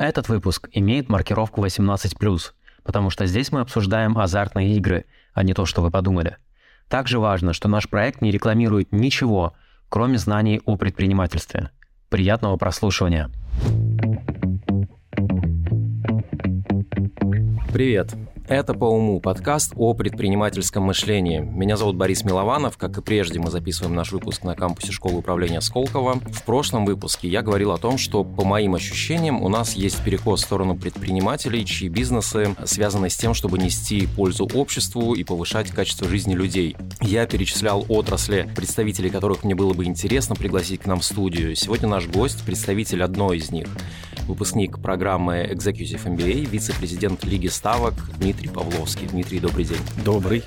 Этот выпуск имеет маркировку 18+, потому что здесь мы обсуждаем азартные игры, а не то, что вы подумали. Также важно, что наш проект не рекламирует ничего, кроме знаний о предпринимательстве. Приятного прослушивания. Привет! Это «По уму» подкаст о предпринимательском мышлении. Меня зовут Борис Милованов. Как и прежде, мы записываем наш выпуск на кампусе школы управления Сколково. В прошлом выпуске я говорил о том, что, по моим ощущениям, у нас есть перекос в сторону предпринимателей, чьи бизнесы связаны с тем, чтобы нести пользу обществу и повышать качество жизни людей. Я перечислял отрасли, представителей которых мне было бы интересно пригласить к нам в студию. Сегодня наш гость – представитель одной из них выпускник программы Executive MBA, вице-президент Лиги ставок Дмитрий Павловский. Дмитрий, добрый день. Добрый.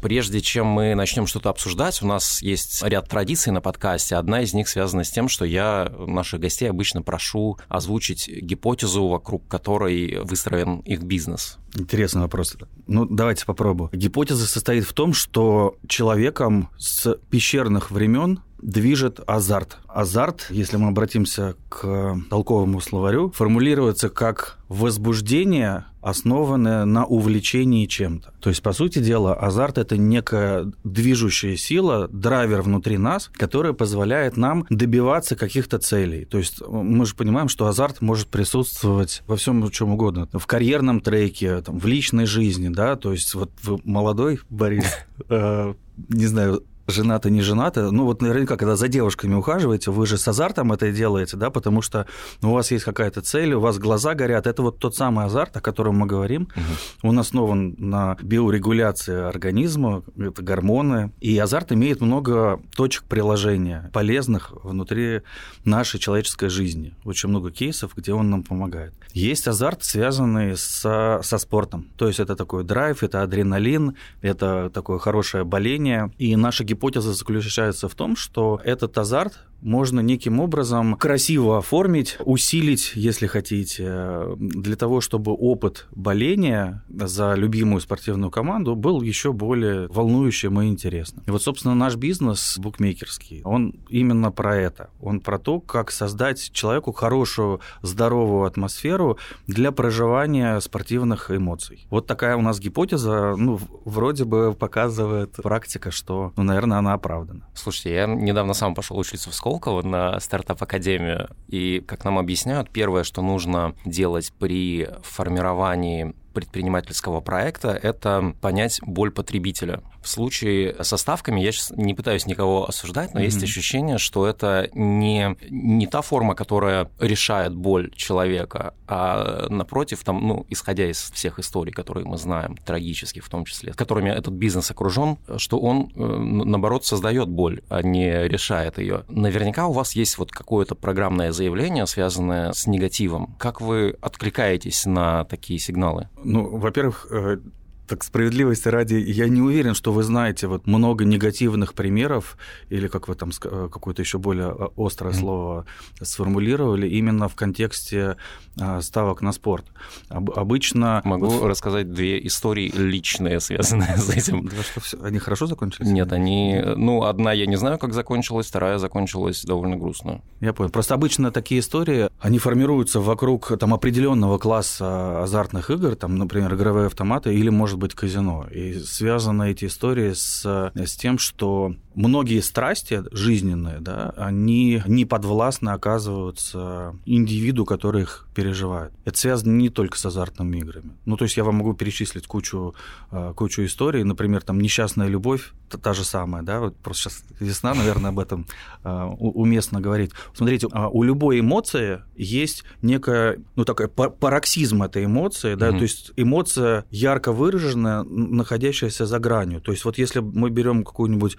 Прежде чем мы начнем что-то обсуждать, у нас есть ряд традиций на подкасте. Одна из них связана с тем, что я наших гостей обычно прошу озвучить гипотезу, вокруг которой выстроен их бизнес. Интересный вопрос. Ну, давайте попробую. Гипотеза состоит в том, что человеком с пещерных времен движет азарт. Азарт, если мы обратимся к толковому словарю, формулируется как возбуждение, основанное на увлечении чем-то. То есть, по сути дела, азарт – это некая движущая сила, драйвер внутри нас, которая позволяет нам добиваться каких-то целей. То есть, мы же понимаем, что азарт может присутствовать во всем чем угодно. В карьерном треке, там, в личной жизни, да, то есть, вот вы молодой, Борис, э, не знаю, женаты, не женаты, ну вот наверняка, когда за девушками ухаживаете, вы же с азартом это делаете, да, потому что у вас есть какая-то цель, у вас глаза горят, это вот тот самый азарт, о котором мы говорим, угу. он основан на биорегуляции организма, это гормоны, и азарт имеет много точек приложения, полезных внутри нашей человеческой жизни, очень много кейсов, где он нам помогает. Есть азарт, связанный со, со спортом, то есть это такой драйв, это адреналин, это такое хорошее боление, и наша гипотеза заключается в том, что этот азарт можно неким образом красиво оформить, усилить, если хотите, для того, чтобы опыт боления за любимую спортивную команду был еще более волнующим и интересным. И вот, собственно, наш бизнес букмекерский, он именно про это. Он про то, как создать человеку хорошую, здоровую атмосферу для проживания спортивных эмоций. Вот такая у нас гипотеза, ну, вроде бы показывает практика, что, ну, наверное, она оправдана. Слушайте, я недавно сам пошел учиться в Сколково на стартап-академию. И, как нам объясняют, первое, что нужно делать при формировании предпринимательского проекта – это понять боль потребителя. В случае со ставками я сейчас не пытаюсь никого осуждать, но mm-hmm. есть ощущение, что это не, не та форма, которая решает боль человека, а напротив, там, ну, исходя из всех историй, которые мы знаем, трагических в том числе, которыми этот бизнес окружен, что он, э, наоборот, создает боль, а не решает ее. Наверняка у вас есть вот какое-то программное заявление, связанное с негативом. Как вы откликаетесь на такие сигналы? Ну, во-первых, э, так справедливости ради, я не уверен, что вы знаете вот много негативных примеров, или как вы там э, какое-то еще более э, острое mm-hmm. слово сформулировали, именно в контексте э, ставок на спорт. Обычно... Могу вот... рассказать две истории личные, связанные с этим. Да, что, все... Они хорошо закончились? Нет, они... Ну, одна я не знаю, как закончилась, вторая закончилась довольно грустно. Я понял. Просто обычно такие истории, они формируются вокруг там определенного класса азартных игр, там, например, игровые автоматы, или, может может быть казино. И связаны эти истории с, с тем, что многие страсти жизненные, да, они не подвластны оказываются индивиду, который их переживает. Это связано не только с азартными играми. Ну, то есть я вам могу перечислить кучу, а, кучу историй, например, там несчастная любовь, та, та же самая, да, вот просто сейчас весна, наверное, об этом а, уместно говорить. Смотрите, а, у любой эмоции есть некая, ну, такая пароксизм этой эмоции, да, то есть эмоция ярко выраженная, находящаяся за гранью. То есть вот если мы берем какую-нибудь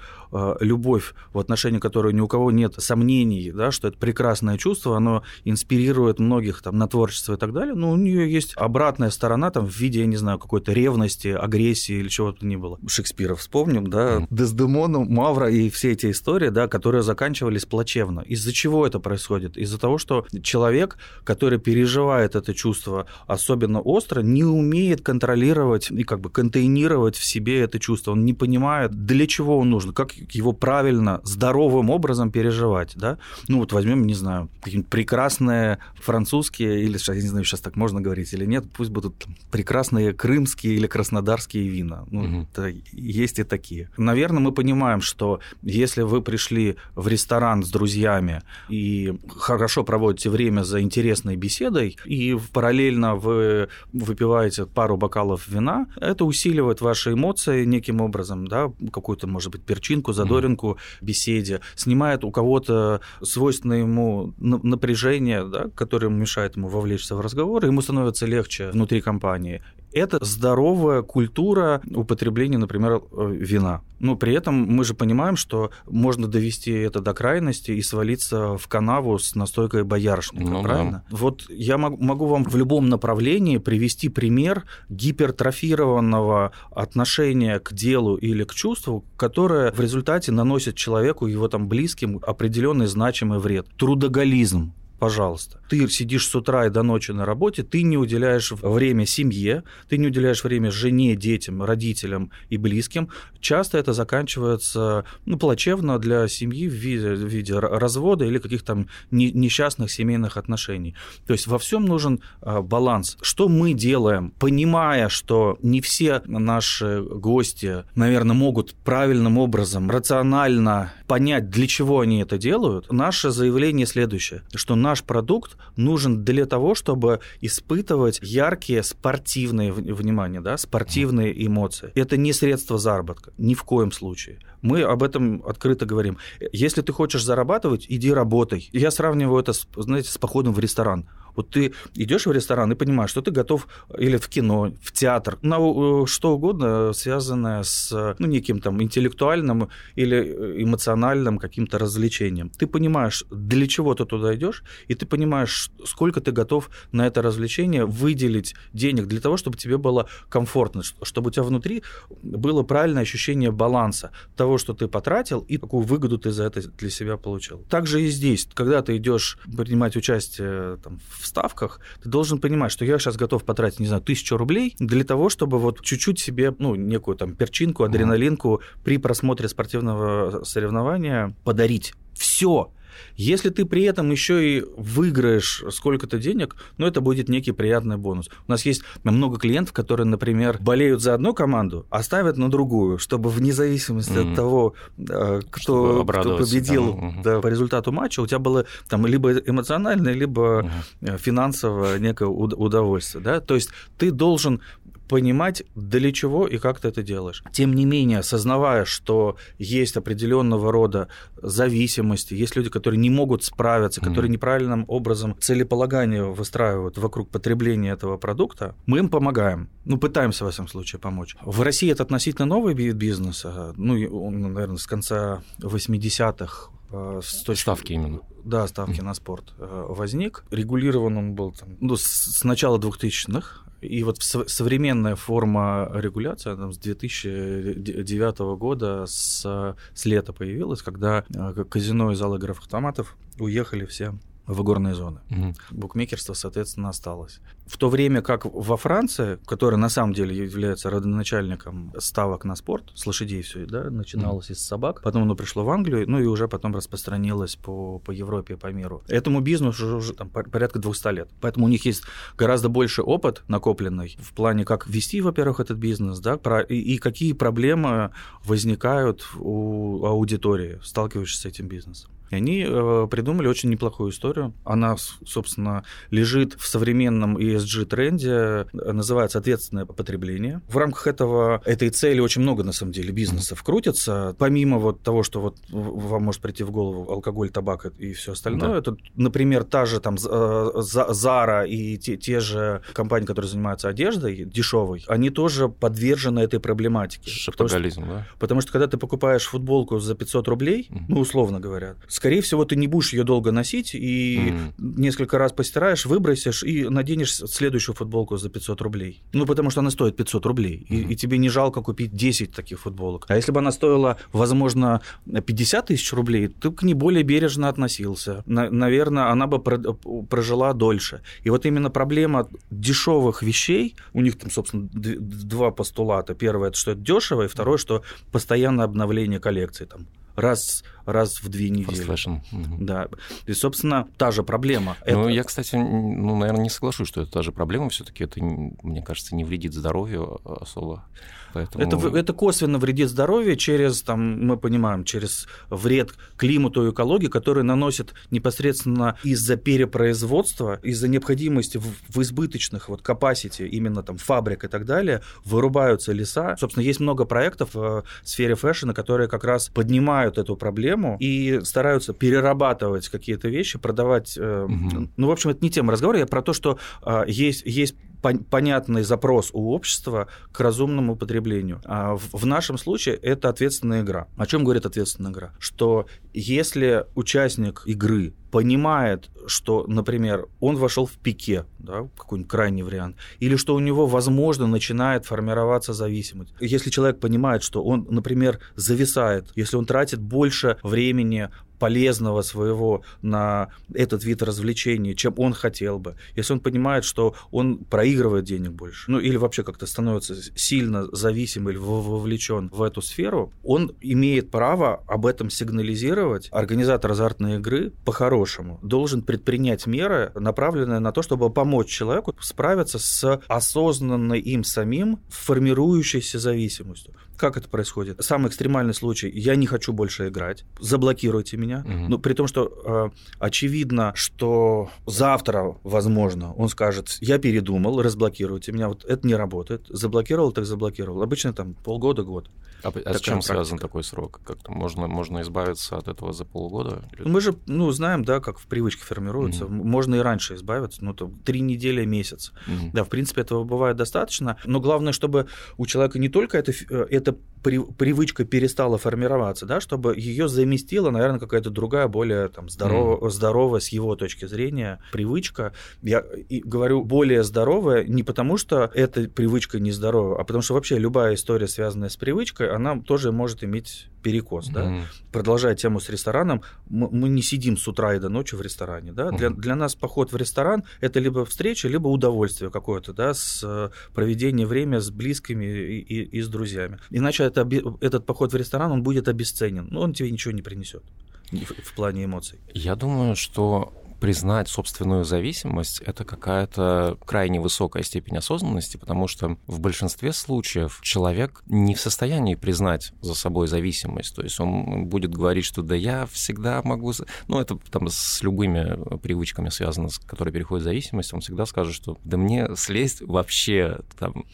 любовь, в отношении которой ни у кого нет сомнений, да, что это прекрасное чувство, оно инспирирует многих там, на творчество и так далее, но у нее есть обратная сторона там, в виде, я не знаю, какой-то ревности, агрессии или чего-то ни было. Шекспира вспомним, да, mm. Дездемону, Мавра и все эти истории, да, которые заканчивались плачевно. Из-за чего это происходит? Из-за того, что человек, который переживает это чувство особенно остро, не умеет контролировать и как бы контейнировать в себе это чувство. Он не понимает, для чего он нужен, как его правильно, здоровым образом переживать, да. Ну вот возьмем, не знаю, какие-нибудь прекрасные французские, или, я не знаю, сейчас так можно говорить или нет, пусть будут прекрасные крымские или краснодарские вина. Ну, угу. это, есть и такие. Наверное, мы понимаем, что если вы пришли в ресторан с друзьями и хорошо проводите время за интересной беседой, и параллельно вы выпиваете пару бокалов вина, это усиливает ваши эмоции неким образом, да, какую-то, может быть, перчинку, задоринку беседе, снимает у кого-то свойственное ему напряжение, да, которое мешает ему вовлечься в разговор, и ему становится легче внутри компании это здоровая культура употребления, например, э, вина. Но при этом мы же понимаем, что можно довести это до крайности и свалиться в канаву с настойкой боярышника, ну, правильно? Да. Вот я могу вам в любом направлении привести пример гипертрофированного отношения к делу или к чувству, которое в результате наносит человеку, его там близким, определенный значимый вред. Трудоголизм пожалуйста. Ты сидишь с утра и до ночи на работе, ты не уделяешь время семье, ты не уделяешь время жене, детям, родителям и близким. Часто это заканчивается ну, плачевно для семьи в виде, в виде развода или каких-то там несчастных семейных отношений. То есть во всем нужен а, баланс. Что мы делаем, понимая, что не все наши гости, наверное, могут правильным образом, рационально понять, для чего они это делают, наше заявление следующее, что наш продукт нужен для того, чтобы испытывать яркие спортивные, внимание, да, спортивные эмоции. Это не средство заработка, ни в коем случае. Мы об этом открыто говорим. Если ты хочешь зарабатывать, иди работай. Я сравниваю это, знаете, с походом в ресторан. Вот ты идешь в ресторан и понимаешь, что ты готов или в кино, в театр, на э, что угодно, связанное с ну, неким там интеллектуальным или э, эмоциональным каким-то развлечением. Ты понимаешь, для чего ты туда идешь, и ты понимаешь, сколько ты готов на это развлечение выделить денег для того, чтобы тебе было комфортно, чтобы у тебя внутри было правильное ощущение баланса того, что ты потратил, и какую выгоду ты за это для себя получил. Также и здесь, когда ты идешь принимать участие там, в ставках, ты должен понимать, что я сейчас готов потратить, не знаю, тысячу рублей для того, чтобы вот чуть-чуть себе, ну, некую там перчинку, адреналинку при просмотре спортивного соревнования подарить. Все, если ты при этом еще и выиграешь сколько-то денег, ну, это будет некий приятный бонус. У нас есть много клиентов, которые, например, болеют за одну команду, а ставят на другую, чтобы вне зависимости mm-hmm. от того, э, кто, кто победил да, mm-hmm. по результату матча, у тебя было там либо эмоциональное, либо mm-hmm. финансовое некое удовольствие. Да? То есть ты должен понимать, для чего и как ты это делаешь. Тем не менее, осознавая, что есть определенного рода зависимости, есть люди, которые не могут справиться, которые неправильным образом целеполагание выстраивают вокруг потребления этого продукта, мы им помогаем. Ну, пытаемся, в этом случае, помочь. В России это относительно новый вид бизнеса. Ну, он, наверное, с конца 80-х э, с точки... Ставки именно. Да, ставки на спорт э, возник. Регулирован он был там, ну, с начала 2000-х. И вот современная форма регуляции там, с 2009 года, с, с лета появилась, когда э, казино и залы игровых автоматов уехали все в игорные зоны. Угу. Букмекерство, соответственно, осталось. В то время как во Франции, которая на самом деле является родоначальником ставок на спорт, с лошадей все, да, начиналось mm. из собак, потом оно пришло в Англию, ну и уже потом распространилось по, по Европе, по миру. Этому бизнесу уже, уже там, порядка 200 лет. Поэтому у них есть гораздо больше опыт накопленный в плане, как вести, во-первых, этот бизнес, да, про, и, и какие проблемы возникают у аудитории, сталкивающейся с этим бизнесом. И они э, придумали очень неплохую историю. Она, собственно, лежит в современном ESG-тренде, называется «ответственное потребление». В рамках этого, этой цели очень много, на самом деле, бизнесов крутится. Помимо вот того, что вот вам может прийти в голову алкоголь, табак и все остальное, да. это, например, та же там Zara э, и те, те же компании, которые занимаются одеждой дешевой, они тоже подвержены этой проблематике. Шоптоголизм, да? Потому что когда ты покупаешь футболку за 500 рублей, ну, условно говоря, скорее всего, ты не будешь ее долго носить и mm. несколько раз постираешь, выбросишь и наденешь следующую футболку за 500 рублей. Ну, потому что она стоит 500 рублей, mm. и, и тебе не жалко купить 10 таких футболок. А если бы она стоила, возможно, 50 тысяч рублей, ты к ней более бережно относился. На, наверное, она бы прожила дольше. И вот именно проблема дешевых вещей, у них там, собственно, два постулата. Первое, это что это дешево, и второе, что постоянное обновление коллекции. Там раз раз в две недели. Fast fashion. Да. И, собственно, та же проблема. Ну, это... я, кстати, ну, наверное, не соглашусь, что это та же проблема. все таки это, мне кажется, не вредит здоровью особо. Поэтому... Это, это косвенно вредит здоровью через, там, мы понимаем, через вред климату и экологии, который наносит непосредственно из-за перепроизводства, из-за необходимости в, в избыточных вот capacity, именно там фабрик и так далее, вырубаются леса. Собственно, есть много проектов в сфере фэшна, которые как раз поднимают эту проблему тему и стараются перерабатывать какие-то вещи, продавать. Угу. Ну, в общем, это не тема разговора, я про то, что э, есть, есть понятный запрос у общества к разумному потреблению. А в, в нашем случае это ответственная игра. О чем говорит ответственная игра? Что если участник игры понимает, что, например, он вошел в пике, да, какой-нибудь крайний вариант, или что у него, возможно, начинает формироваться зависимость. Если человек понимает, что он, например, зависает, если он тратит больше времени полезного своего на этот вид развлечений, чем он хотел бы, если он понимает, что он проигрывает денег больше, ну или вообще как-то становится сильно зависим или вовлечен в эту сферу, он имеет право об этом сигнализировать. Организатор азартной игры по-хорошему должен предпринять меры, направленные на то, чтобы помочь человеку справиться с осознанной им самим формирующейся зависимостью. Как это происходит? Самый экстремальный случай. Я не хочу больше играть. Заблокируйте меня. Угу. Ну, при том, что э, очевидно, что завтра, возможно, он скажет, я передумал, разблокируйте меня. Вот это не работает. Заблокировал, так заблокировал. Обычно там полгода-год. А, а с чем практика. связан такой срок? Как-то можно, можно избавиться от этого за полгода? Мы же ну, знаем, да, как в привычке формируются. Угу. Можно и раньше избавиться, ну, там, три недели, месяц. Угу. Да, в принципе, этого бывает достаточно. Но главное, чтобы у человека не только э, это при, привычка перестала формироваться, да, чтобы ее заместила, наверное, какая-то другая, более там, здоров, mm. здоровая с его точки зрения привычка. Я говорю более здоровая не потому, что эта привычка нездоровая, а потому что вообще любая история, связанная с привычкой, она тоже может иметь перекос. Mm. Да? Продолжая тему с рестораном, мы, мы не сидим с утра и до ночи в ресторане. Да? Mm. Для, для нас поход в ресторан – это либо встреча, либо удовольствие какое-то, да, с э, проведение времени с близкими и, и, и с друзьями. Иначе это, этот поход в ресторан, он будет обесценен. Но он тебе ничего не принесет в плане эмоций. Я думаю, что признать собственную зависимость — это какая-то крайне высокая степень осознанности, потому что в большинстве случаев человек не в состоянии признать за собой зависимость. То есть он будет говорить, что да я всегда могу... Ну, это там с любыми привычками связано, с которые переходят в зависимость, он всегда скажет, что да мне слезть вообще там...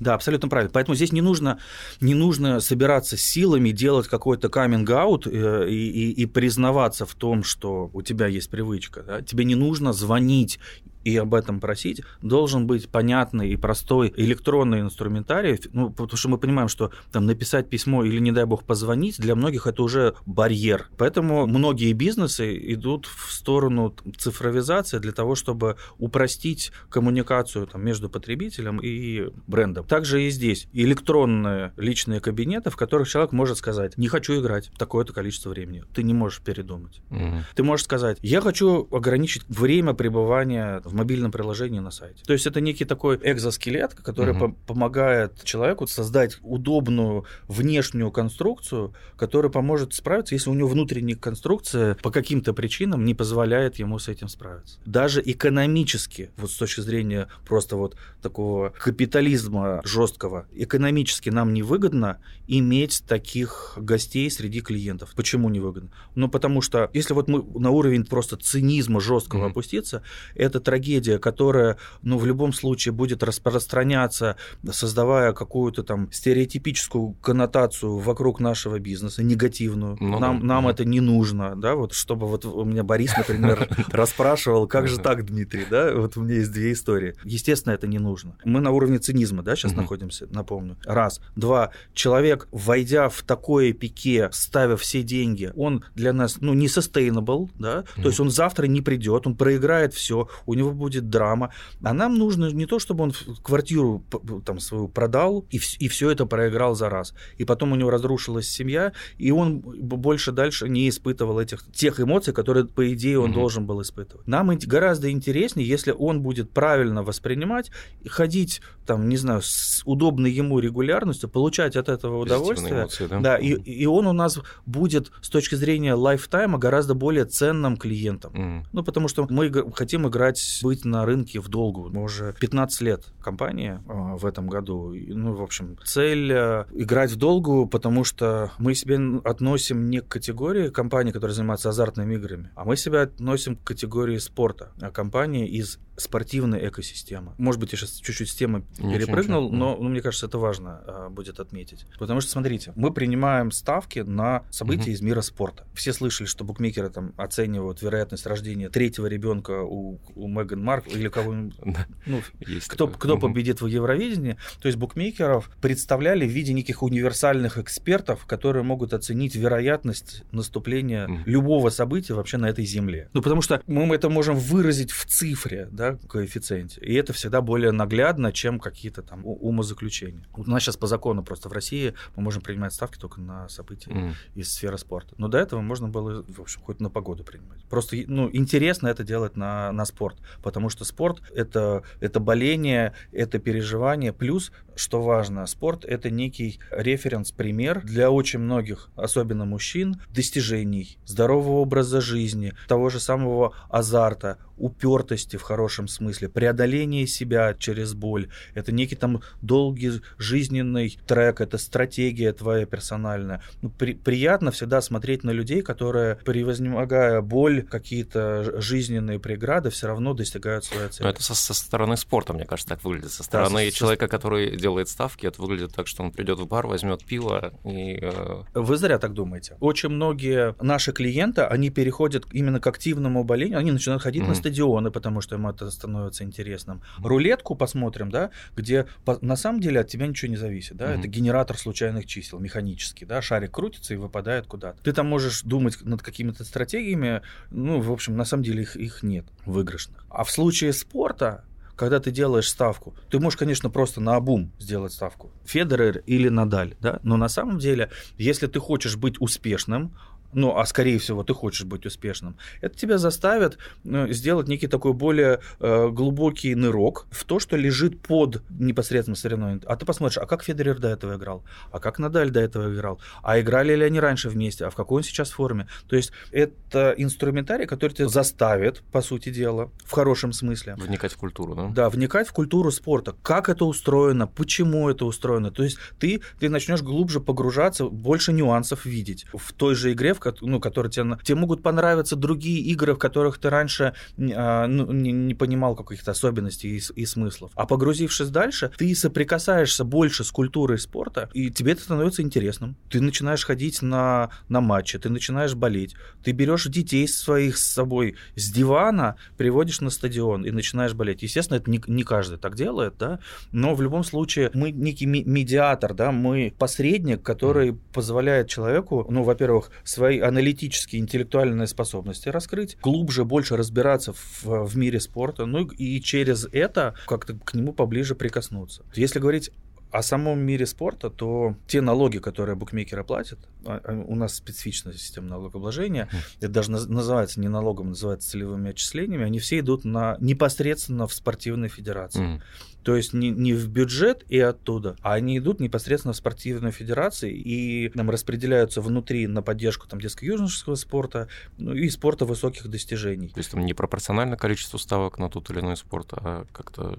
Да, абсолютно правильно. Поэтому здесь не нужно, не нужно собираться силами, делать какой-то каминг-аут э, и, и, и признаваться в том, что у тебя есть привычка привычка. Да? Тебе не нужно звонить и об этом просить, должен быть понятный и простой электронный инструментарий, ну, потому что мы понимаем, что там написать письмо или, не дай бог, позвонить, для многих это уже барьер. Поэтому многие бизнесы идут в сторону цифровизации для того, чтобы упростить коммуникацию там, между потребителем и брендом. Также и здесь электронные личные кабинеты, в которых человек может сказать, не хочу играть такое-то количество времени. Ты не можешь передумать. Угу. Ты можешь сказать, я хочу ограничить время пребывания в в мобильном приложении на сайте. То есть это некий такой экзоскелет, который угу. по помогает человеку создать удобную внешнюю конструкцию, которая поможет справиться, если у него внутренняя конструкция по каким-то причинам не позволяет ему с этим справиться. Даже экономически, вот с точки зрения просто вот такого капитализма жесткого, экономически нам невыгодно иметь таких гостей среди клиентов. Почему невыгодно? Ну, потому что если вот мы на уровень просто цинизма жесткого mm-hmm. опуститься, это трагедия трагедия, которая, ну, в любом случае будет распространяться, создавая какую-то там стереотипическую коннотацию вокруг нашего бизнеса, негативную. Ну, нам да, нам да. это не нужно, да, вот чтобы вот у меня Борис, например, расспрашивал, как же так, Дмитрий, да, вот у меня есть две истории. Естественно, это не нужно. Мы на уровне цинизма, да, сейчас находимся, напомню. Раз. Два. Человек, войдя в такое пике, ставя все деньги, он для нас, ну, не sustainable, да, то есть он завтра не придет, он проиграет все, у него будет драма. А нам нужно не то, чтобы он квартиру там свою продал и, и все это проиграл за раз. И потом у него разрушилась семья, и он больше дальше не испытывал этих тех эмоций, которые, по идее, он mm-hmm. должен был испытывать. Нам гораздо интереснее, если он будет правильно воспринимать, ходить, там, не знаю, с удобной ему регулярностью, получать от этого удовольствие. Эмоции, да? да, и, и он у нас будет с точки зрения лайфтайма гораздо более ценным клиентом. Mm. Ну, потому что мы хотим играть, быть на рынке в долгу. Мы уже 15 лет компания э, в этом году. Ну, в общем, цель э, играть в долгу, потому что мы себя относим не к категории компании, которая занимается азартными играми, а мы себя относим к категории спорта. А компания из спортивной экосистемы. Может быть, я сейчас чуть-чуть с темы перепрыгнул, но ну, мне кажется, это важно а, будет отметить. Потому что, смотрите, мы принимаем ставки на события угу. из мира спорта. Все слышали, что букмекеры там оценивают вероятность рождения третьего ребенка у, у Меган Марк или кого-нибудь. Ну, кто, кто победит в Евровидении. То есть букмекеров представляли в виде неких универсальных экспертов, которые могут оценить вероятность наступления любого события вообще на этой земле. Ну, потому что мы это можем выразить в цифре, да, да, коэффициенте. И это всегда более наглядно, чем какие-то там умозаключения. У нас сейчас по закону просто в России мы можем принимать ставки только на события mm. из сферы спорта. Но до этого можно было, в общем, хоть на погоду принимать. Просто ну, интересно это делать на, на спорт, потому что спорт это, это боление, это переживание. Плюс, что важно, спорт это некий референс-пример для очень многих, особенно мужчин, достижений, здорового образа жизни, того же самого азарта, упертости в хорошем смысле, преодоление себя через боль. Это некий там долгий жизненный трек, это стратегия твоя персональная. Ну, при, приятно всегда смотреть на людей, которые, превознемогая боль, какие-то жизненные преграды, все равно достигают своей цели. Но это со, со стороны спорта, мне кажется, так выглядит. Со стороны да, человека, со... который делает ставки, это выглядит так, что он придет в бар, возьмет пиво и... Э... Вы зря так думаете. Очень многие наши клиенты, они переходят именно к активному болению, они начинают ходить mm-hmm. на стадионы, потому что им это становится интересным. Рулетку посмотрим, да, где по, на самом деле от тебя ничего не зависит, да, mm-hmm. это генератор случайных чисел, механический, да, шарик крутится и выпадает куда-то. Ты там можешь думать над какими-то стратегиями, ну, в общем, на самом деле их, их нет выигрышных. А в случае спорта когда ты делаешь ставку, ты можешь, конечно, просто на обум сделать ставку. Федерер или Надаль, да? Но на самом деле, если ты хочешь быть успешным, ну, а скорее всего ты хочешь быть успешным, это тебя заставит э, сделать некий такой более э, глубокий нырок в то, что лежит под непосредственно соревнованием. А ты посмотришь, а как Федерер до этого играл, а как Надаль до этого играл, а играли ли они раньше вместе, а в какой он сейчас форме. То есть это инструментарий, который тебя заставит, по сути дела, в хорошем смысле. Вникать в культуру, да? Да, вникать в культуру спорта. Как это устроено, почему это устроено. То есть ты, ты начнешь глубже погружаться, больше нюансов видеть в той же игре, в ну, которые тебе, тебе могут понравиться другие игры, в которых ты раньше а, ну, не, не понимал каких-то особенностей и, и смыслов. А погрузившись дальше, ты соприкасаешься больше с культурой спорта, и тебе это становится интересным. Ты начинаешь ходить на, на матчи, ты начинаешь болеть, ты берешь детей своих с собой с дивана, приводишь на стадион и начинаешь болеть. Естественно, это не, не каждый так делает, да, но в любом случае мы некий медиатор, да, мы посредник, который позволяет человеку, ну, во-первых, свои свои аналитические, интеллектуальные способности раскрыть, глубже, больше разбираться в, в мире спорта, ну и через это как-то к нему поближе прикоснуться. Если говорить о самом мире спорта, то те налоги, которые букмекеры платят, а, а, у нас специфичная система налогообложения, это даже называется не налогом, называется целевыми отчислениями, они все идут на, непосредственно в спортивной федерации. То есть не, не в бюджет и оттуда, а они идут непосредственно в спортивную федерацию и нам распределяются внутри на поддержку там, детско-юношеского спорта ну, и спорта высоких достижений. То есть там не пропорционально количеству ставок на тот или иной спорт, а как-то...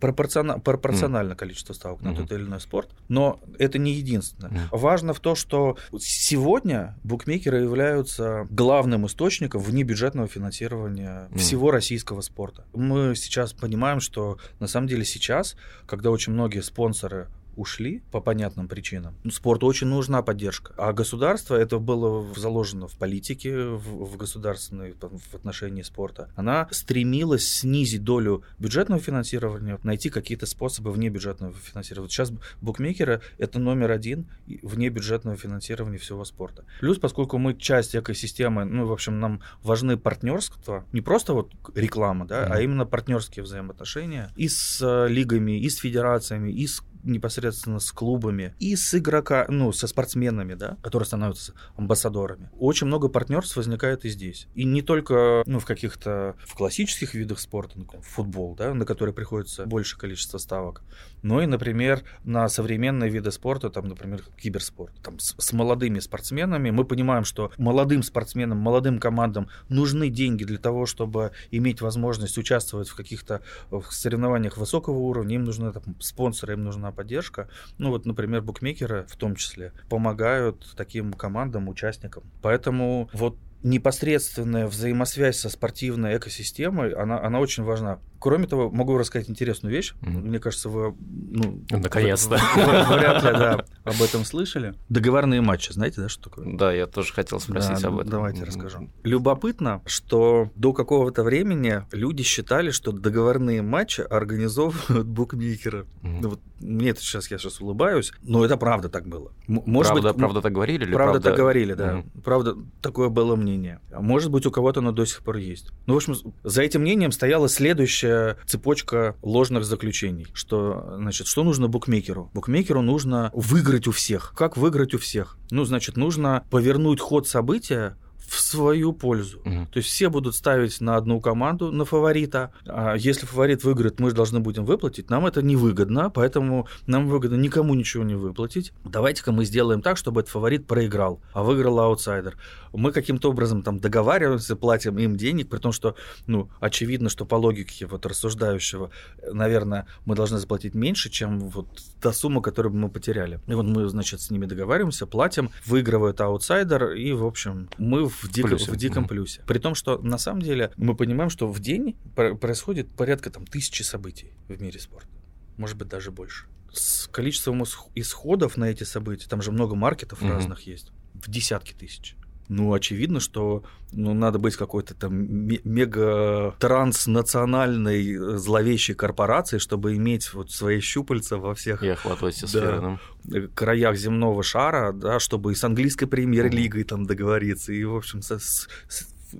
Пропорциона... Пропорционально mm. количество ставок на mm-hmm. тот или иной спорт, но это не единственное. Mm. Важно в то, что сегодня букмекеры являются главным источником внебюджетного финансирования mm. всего российского спорта. Мы сейчас понимаем, что на самом деле сейчас, когда очень многие спонсоры ушли по понятным причинам. Ну, спорту очень нужна поддержка. А государство, это было заложено в политике, в, в государственной, в отношении спорта. Она стремилась снизить долю бюджетного финансирования, найти какие-то способы вне бюджетного финансирования. Вот сейчас букмекеры — это номер один вне бюджетного финансирования всего спорта. Плюс, поскольку мы часть экосистемы, ну, в общем, нам важны партнерства, не просто вот реклама, да, mm-hmm. а именно партнерские взаимоотношения и с э, лигами, и с федерациями, и с непосредственно с клубами и с игрока, ну, со спортсменами, да, которые становятся амбассадорами. Очень много партнерств возникает и здесь. И не только, ну, в каких-то, в классических видах спорта, ну, футбол, да, на который приходится большее количество ставок, но и, например, на современные виды спорта, там, например, киберспорт, там, с, с молодыми спортсменами. Мы понимаем, что молодым спортсменам, молодым командам нужны деньги для того, чтобы иметь возможность участвовать в каких-то соревнованиях высокого уровня, им нужны там, спонсоры, им нужна поддержка. Ну вот, например, букмекеры в том числе помогают таким командам, участникам. Поэтому вот непосредственная взаимосвязь со спортивной экосистемой, она, она очень важна. Кроме того, могу рассказать интересную вещь. Mm-hmm. Мне кажется, вы ну, наконец-то вряд ли да, об этом слышали. Договорные матчи, знаете, да, что такое? Да, я тоже хотел спросить да, об этом. Давайте mm-hmm. расскажу. Любопытно, что до какого-то времени люди считали, что договорные матчи организовывают букмекеры. Mm-hmm. Ну, вот мне это сейчас я сейчас улыбаюсь, но это правда так было. Может правда, быть, правда так говорили или правда, правда так говорили, да. Mm-hmm. Правда такое было мнение. А может быть у кого-то оно до сих пор есть. Ну в общем за этим мнением стояла следующая цепочка ложных заключений. Что, значит, что нужно букмекеру? Букмекеру нужно выиграть у всех. Как выиграть у всех? Ну, значит, нужно повернуть ход события в свою пользу. Угу. То есть все будут ставить на одну команду, на фаворита. А если фаворит выиграет, мы же должны будем выплатить. Нам это невыгодно, поэтому нам выгодно никому ничего не выплатить. Давайте-ка мы сделаем так, чтобы этот фаворит проиграл, а выиграл аутсайдер. Мы каким-то образом там договариваемся, платим им денег, при том, что, ну, очевидно, что по логике вот рассуждающего, наверное, мы должны заплатить меньше, чем вот та сумма, которую мы потеряли. И вот мы, значит, с ними договариваемся, платим, выигрывает аутсайдер, и, в общем, мы в, дико, плюсе. в диком mm-hmm. плюсе. При том, что на самом деле мы понимаем, что в день происходит порядка там тысячи событий в мире спорта. Может быть, даже больше. С количеством исходов на эти события, там же много маркетов mm-hmm. разных есть, в десятки тысяч. Ну, очевидно, что ну, надо быть какой-то там мега транснациональной э, зловещей корпорацией, чтобы иметь вот свои щупальца во всех и охватывать все да, э, краях земного шара, да, чтобы и с английской премьер-лигой там договориться, и, в общем, с, с,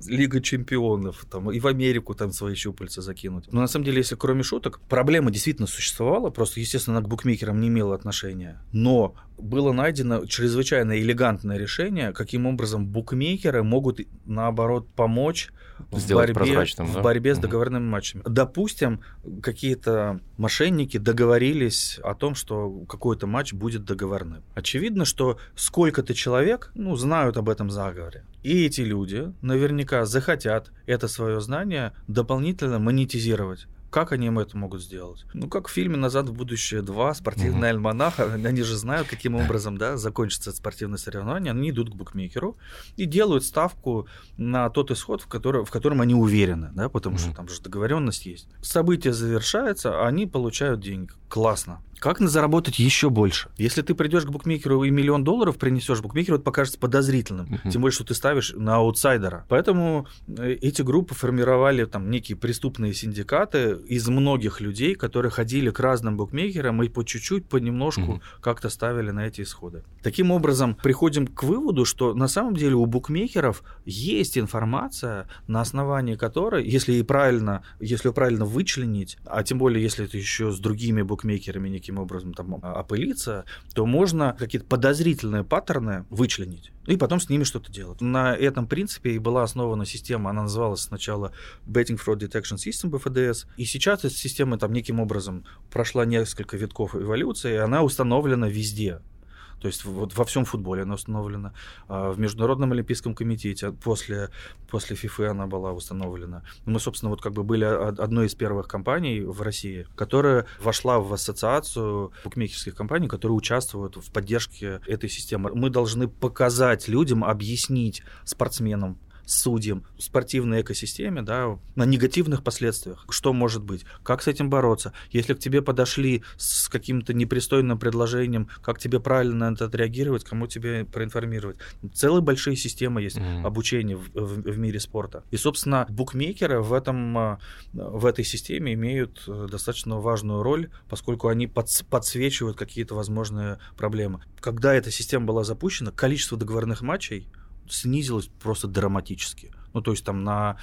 Лига чемпионов, там, и в Америку там свои щупальца закинуть. Но на самом деле, если кроме шуток, проблема действительно существовала, просто, естественно, она к букмекерам не имела отношения. Но было найдено чрезвычайно элегантное решение, каким образом букмекеры могут, наоборот, помочь в борьбе, в борьбе с договорными угу. матчами. Допустим, какие-то мошенники договорились о том, что какой-то матч будет договорным. Очевидно, что сколько-то человек ну, знают об этом заговоре. И эти люди наверняка захотят это свое знание дополнительно монетизировать. Как они им это могут сделать? Ну, как в фильме «Назад в будущее 2», спортивный mm-hmm. альманах, они же знают, каким образом да, закончится спортивное соревнование, они идут к букмекеру и делают ставку на тот исход, в, который, в котором они уверены, да, потому mm-hmm. что там же договоренность есть. Событие завершается, а они получают деньги. Классно. Как заработать еще больше? Если ты придешь к букмекеру и миллион долларов принесешь, букмекеру это покажется подозрительным. Uh-huh. Тем более, что ты ставишь на аутсайдера. Поэтому э, эти группы формировали там некие преступные синдикаты из многих людей, которые ходили к разным букмекерам и по чуть-чуть, понемножку uh-huh. как-то ставили на эти исходы. Таким образом, приходим к выводу, что на самом деле у букмекеров есть информация, на основании которой, если и правильно, если правильно вычленить, а тем более, если это еще с другими букмекерами неким образом там а, опылиться, то можно какие-то подозрительные паттерны вычленить и потом с ними что-то делать. На этом принципе и была основана система, она называлась сначала Betting Fraud Detection System, BFDS, и сейчас эта система там неким образом прошла несколько витков эволюции, и она установлена везде. То есть вот во всем футболе она установлена. А в Международном Олимпийском комитете после, после ФИФы она была установлена. Мы, собственно, вот как бы были одной из первых компаний в России, которая вошла в ассоциацию букмекерских компаний, которые участвуют в поддержке этой системы. Мы должны показать людям, объяснить спортсменам, судьям, спортивной экосистеме, да, на негативных последствиях. Что может быть? Как с этим бороться? Если к тебе подошли с каким-то непристойным предложением, как тебе правильно на это отреагировать, кому тебе проинформировать? Целые большие системы есть mm-hmm. обучения в, в, в мире спорта. И, собственно, букмекеры в, этом, а, в этой системе имеют э, достаточно важную роль, поскольку они подсвечивают какие-то возможные проблемы. Когда эта система была запущена, количество договорных матчей снизилось просто драматически. Ну, то есть там, на,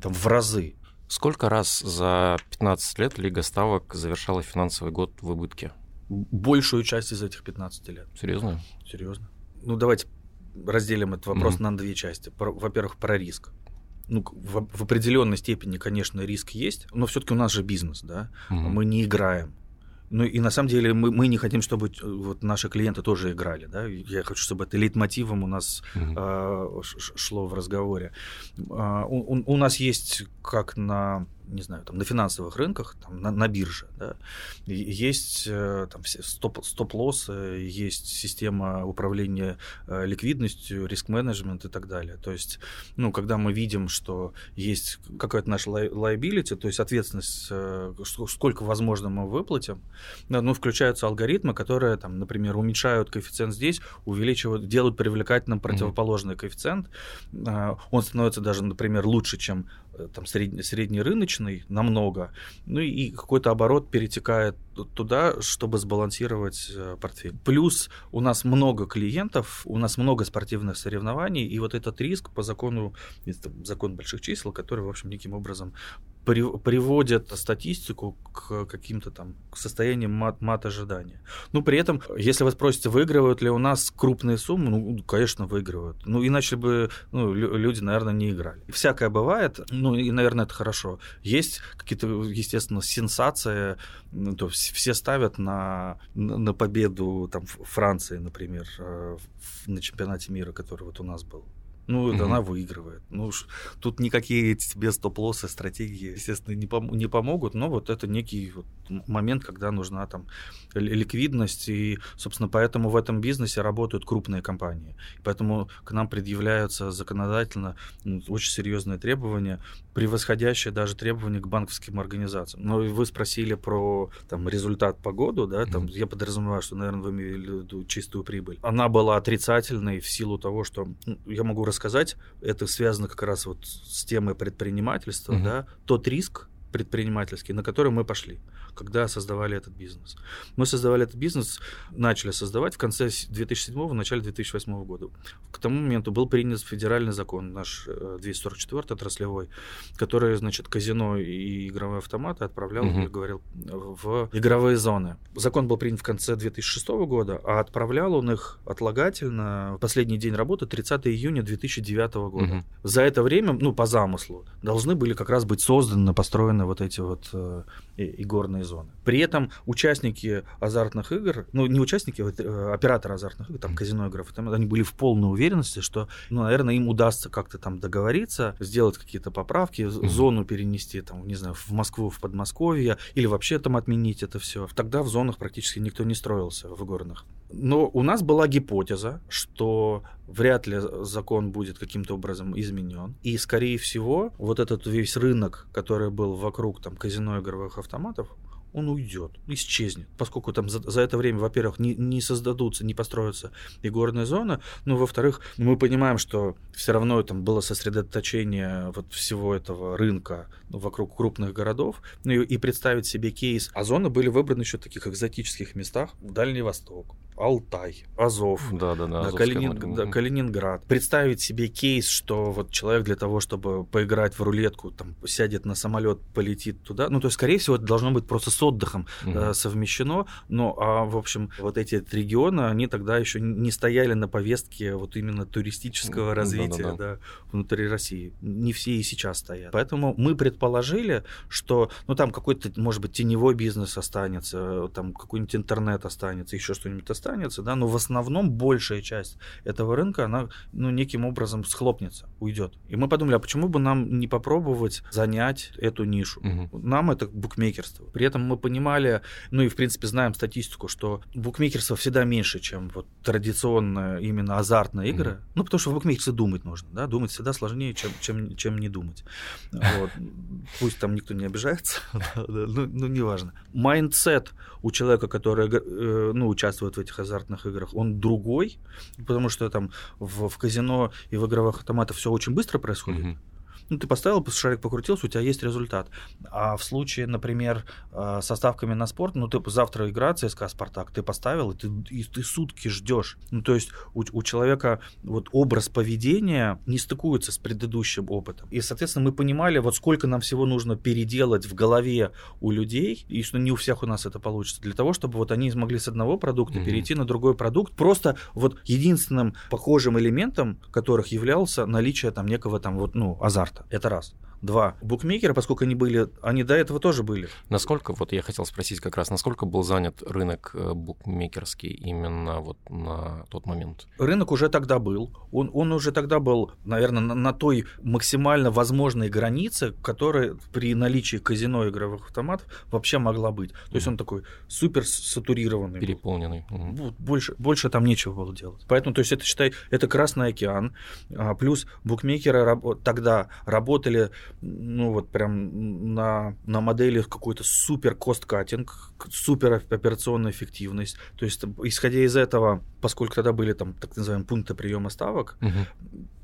там в разы. Сколько раз за 15 лет Лига Ставок завершала финансовый год в убытке? Большую часть из этих 15 лет. Серьезно? Серьезно. Ну, давайте разделим этот вопрос mm-hmm. на две части. Во-первых, про риск. Ну, в, в определенной степени, конечно, риск есть, но все-таки у нас же бизнес, да. Mm-hmm. Мы не играем. Ну и на самом деле мы, мы не хотим, чтобы э, вот наши клиенты тоже играли. Да? Я хочу, чтобы это лейтмотивом у нас mm-hmm. э, шло в разговоре. Э, у, у нас есть как на не знаю, там, на финансовых рынках, там, на, на бирже, да, есть э, там, стоп, стоп-лоссы, есть система управления э, ликвидностью, риск-менеджмент и так далее. То есть, ну, когда мы видим, что есть какая-то наша liability, то есть ответственность, э, сколько возможно мы выплатим, ну, включаются алгоритмы, которые, там, например, уменьшают коэффициент здесь, увеличивают, делают привлекательным противоположный mm-hmm. коэффициент, он становится даже, например, лучше, чем там средний, среднерыночный намного, ну и какой-то оборот перетекает туда, чтобы сбалансировать э, портфель. Плюс у нас много клиентов, у нас много спортивных соревнований, и вот этот риск по закону, закон больших чисел, который, в общем, неким образом приводят статистику к каким-то там к состояниям мат, мат ожидания. Ну, при этом, если вы спросите, выигрывают ли у нас крупные суммы, ну, конечно, выигрывают. Ну, иначе бы ну, люди, наверное, не играли. Всякое бывает, ну, и, наверное, это хорошо. Есть какие-то, естественно, сенсации, ну, то есть все ставят на, на победу там, Франции, например, э, на чемпионате мира, который вот у нас был. Ну, mm-hmm. она выигрывает. Ну, уж тут никакие тебе стоп-лоссы, стратегии, естественно, не, пом- не помогут, но вот это некий вот момент, когда нужна там ликвидность, и, собственно, поэтому в этом бизнесе работают крупные компании. Поэтому к нам предъявляются законодательно ну, очень серьезные требования, превосходящие даже требования к банковским организациям. Но вы спросили про там, результат по году, да, там, mm-hmm. я подразумеваю, что, наверное, вы имели в виду чистую прибыль. Она была отрицательной в силу того, что ну, я могу рассказать рассказать. Это связано как раз вот с темой предпринимательства, угу. да, тот риск предпринимательский, на который мы пошли когда создавали этот бизнес. Мы создавали этот бизнес, начали создавать в конце 2007 начале 2008 года. К тому моменту был принят федеральный закон, наш 244 э, отраслевой, который, значит, казино и игровые автоматы отправлял, угу. я говорил, в игровые зоны. Закон был принят в конце 2006 года, а отправлял он их отлагательно в последний день работы 30 июня 2009 года. Угу. За это время, ну, по замыслу, должны были как раз быть созданы, построены вот эти вот э, игорные зоны. При этом участники азартных игр, ну не участники, а э, операторы азартных игр, там казино игров, там, они были в полной уверенности, что, ну, наверное, им удастся как-то там договориться, сделать какие-то поправки, mm-hmm. зону перенести, там, не знаю, в Москву, в Подмосковье, или вообще там отменить это все. Тогда в зонах практически никто не строился в горных. Но у нас была гипотеза, что вряд ли закон будет каким-то образом изменен. И, скорее всего, вот этот весь рынок, который был вокруг там, казино игровых автоматов, он уйдет, исчезнет, поскольку там за, за это время, во-первых, не, не создадутся, не построятся игорные зоны, но, во-вторых, мы понимаем, что все равно там было сосредоточение вот всего этого рынка ну, вокруг крупных городов, ну и, и представить себе кейс, а зоны были выбраны еще в таких экзотических местах, Дальний Восток, Алтай, Азов, да, да, да, Калинин, да, Калининград. Представить себе кейс, что вот человек для того, чтобы поиграть в рулетку, там, сядет на самолет, полетит туда. Ну, то есть, скорее всего, это должно быть просто с отдыхом угу. э, совмещено. Но, а, в общем, вот эти регионы, они тогда еще не стояли на повестке вот именно туристического развития да, да, да. Да, внутри России. Не все и сейчас стоят. Поэтому мы предположили, что, ну, там какой-то, может быть, теневой бизнес останется, там какой-нибудь интернет останется, еще что-нибудь останется останется, да, но в основном большая часть этого рынка, она, ну, неким образом схлопнется, уйдет. И мы подумали, а почему бы нам не попробовать занять эту нишу? Угу. Нам это букмекерство. При этом мы понимали, ну и, в принципе, знаем статистику, что букмекерство всегда меньше, чем вот традиционная именно азартная игры. Угу. Ну, потому что в букмекерстве думать нужно, да, думать всегда сложнее, чем, чем, чем не думать. Вот. Пусть там никто не обижается, ну, ну, неважно. Mindset у человека, который э, ну, участвует в этих азартных играх, он другой, потому что там в, в казино и в игровых автоматах все очень быстро происходит. Mm-hmm. Ну, ты поставил, шарик покрутился, у тебя есть результат. А в случае, например, э, со ставками на спорт, ну, ты завтра игра ЦСКА «Спартак», ты поставил, и ты, и ты сутки ждешь. Ну, то есть у, у человека вот образ поведения не стыкуется с предыдущим опытом. И, соответственно, мы понимали, вот сколько нам всего нужно переделать в голове у людей, и что не у всех у нас это получится, для того, чтобы вот они смогли с одного продукта mm-hmm. перейти на другой продукт. Просто вот единственным похожим элементом которых являлся наличие там некого там вот, ну, азарта. Это раз. Два. Букмекеры, поскольку они были, они до этого тоже были. Насколько, вот я хотел спросить как раз, насколько был занят рынок э, букмекерский именно вот на тот момент? Рынок уже тогда был. Он, он уже тогда был, наверное, на, на той максимально возможной границе, которая при наличии казино игровых автоматов вообще могла быть. То есть он такой супер сатурированный. Переполненный. Угу. Больше, больше там нечего было делать. Поэтому, то есть это, считай, это Красный океан. А, плюс букмекеры тогда работали ну вот прям на, на модели какой-то супер кост-каттинг, супер операционная эффективность. То есть, исходя из этого, поскольку тогда были там так называемые пункты приема ставок, угу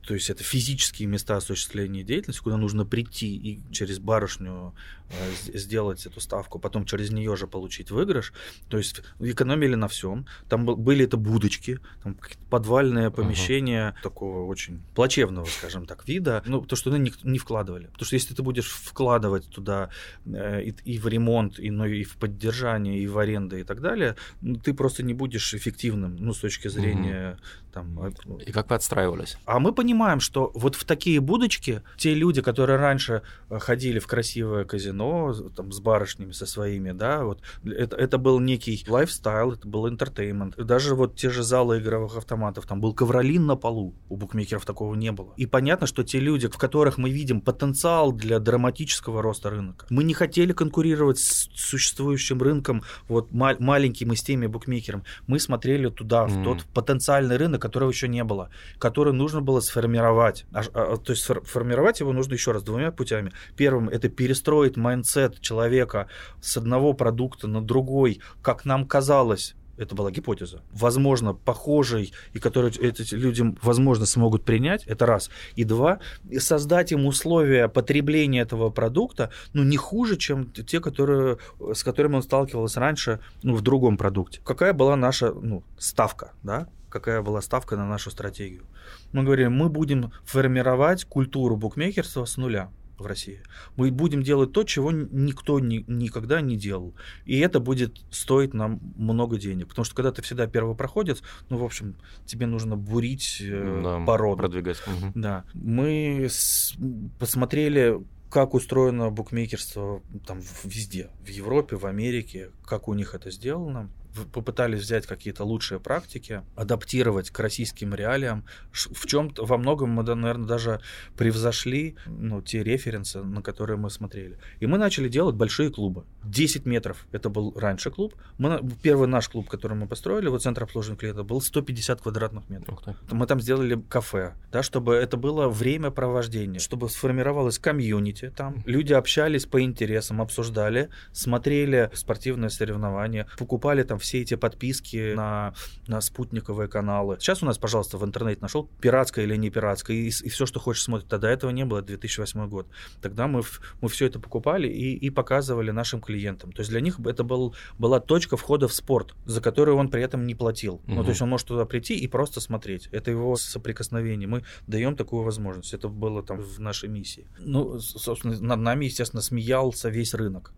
то есть это физические места осуществления деятельности, куда нужно прийти и через барышню э, сделать эту ставку, потом через нее же получить выигрыш. То есть экономили на всем. Там были это будочки, там подвальное помещение uh-huh. такого очень плачевного, скажем так, вида. Ну, то, что ну, не, не вкладывали. Потому что если ты будешь вкладывать туда э, и, и в ремонт, и, ну, и в поддержание, и в аренду и так далее, ну, ты просто не будешь эффективным, ну, с точки зрения uh-huh. там... И как вы отстраивались? А мы понимаем, что вот в такие будочки те люди, которые раньше э, ходили в красивое казино там, с барышнями со своими, да, вот это, это был некий lifestyle, это был entertainment. Даже вот те же залы игровых автоматов, там был ковролин на полу, у букмекеров такого не было. И понятно, что те люди, в которых мы видим потенциал для драматического роста рынка, мы не хотели конкурировать с существующим рынком, вот ма- маленьким и с теми букмекерами. Мы смотрели туда. В тот потенциальный рынок, которого еще не было, который нужно было сформировать формировать. А, а, то есть формировать его нужно еще раз двумя путями. Первым это перестроить mindset человека с одного продукта на другой, как нам казалось, это была гипотеза, возможно, похожий, и который эти люди, возможно, смогут принять, это раз. И два, создать им условия потребления этого продукта, ну, не хуже, чем те, которые, с которыми он сталкивался раньше, ну, в другом продукте. Какая была наша, ну, ставка, да? Какая была ставка на нашу стратегию? Мы говорили, мы будем формировать культуру букмекерства с нуля в России. Мы будем делать то, чего никто ни, никогда не делал. И это будет стоить нам много денег. Потому что когда ты всегда первопроходец, ну, в общем, тебе нужно бурить э, да, породу. Продвигать. Угу. Да. Мы с, посмотрели, как устроено букмекерство там везде, в Европе, в Америке, как у них это сделано попытались взять какие-то лучшие практики, адаптировать к российским реалиям. В чем-то, во многом мы, наверное, даже превзошли ну, те референсы, на которые мы смотрели. И мы начали делать большие клубы. 10 метров это был раньше клуб. Мы, первый наш клуб, который мы построили, вот центр обслуживания клиентов, был 150 квадратных метров. Мы там сделали кафе, да, чтобы это было время провождения, чтобы сформировалось комьюнити там. Люди общались по интересам, обсуждали, смотрели спортивные соревнования, покупали там все эти подписки на, на спутниковые каналы. Сейчас у нас, пожалуйста, в интернете нашел пиратское или не пиратское, и, и все, что хочешь, смотрит. Тогда этого не было, 2008 год. Тогда мы, мы все это покупали и, и показывали нашим клиентам. То есть для них это был, была точка входа в спорт, за которую он при этом не платил. Угу. Ну, то есть он может туда прийти и просто смотреть. Это его соприкосновение. Мы даем такую возможность. Это было там в нашей миссии. Ну, собственно, над нами, естественно, смеялся весь рынок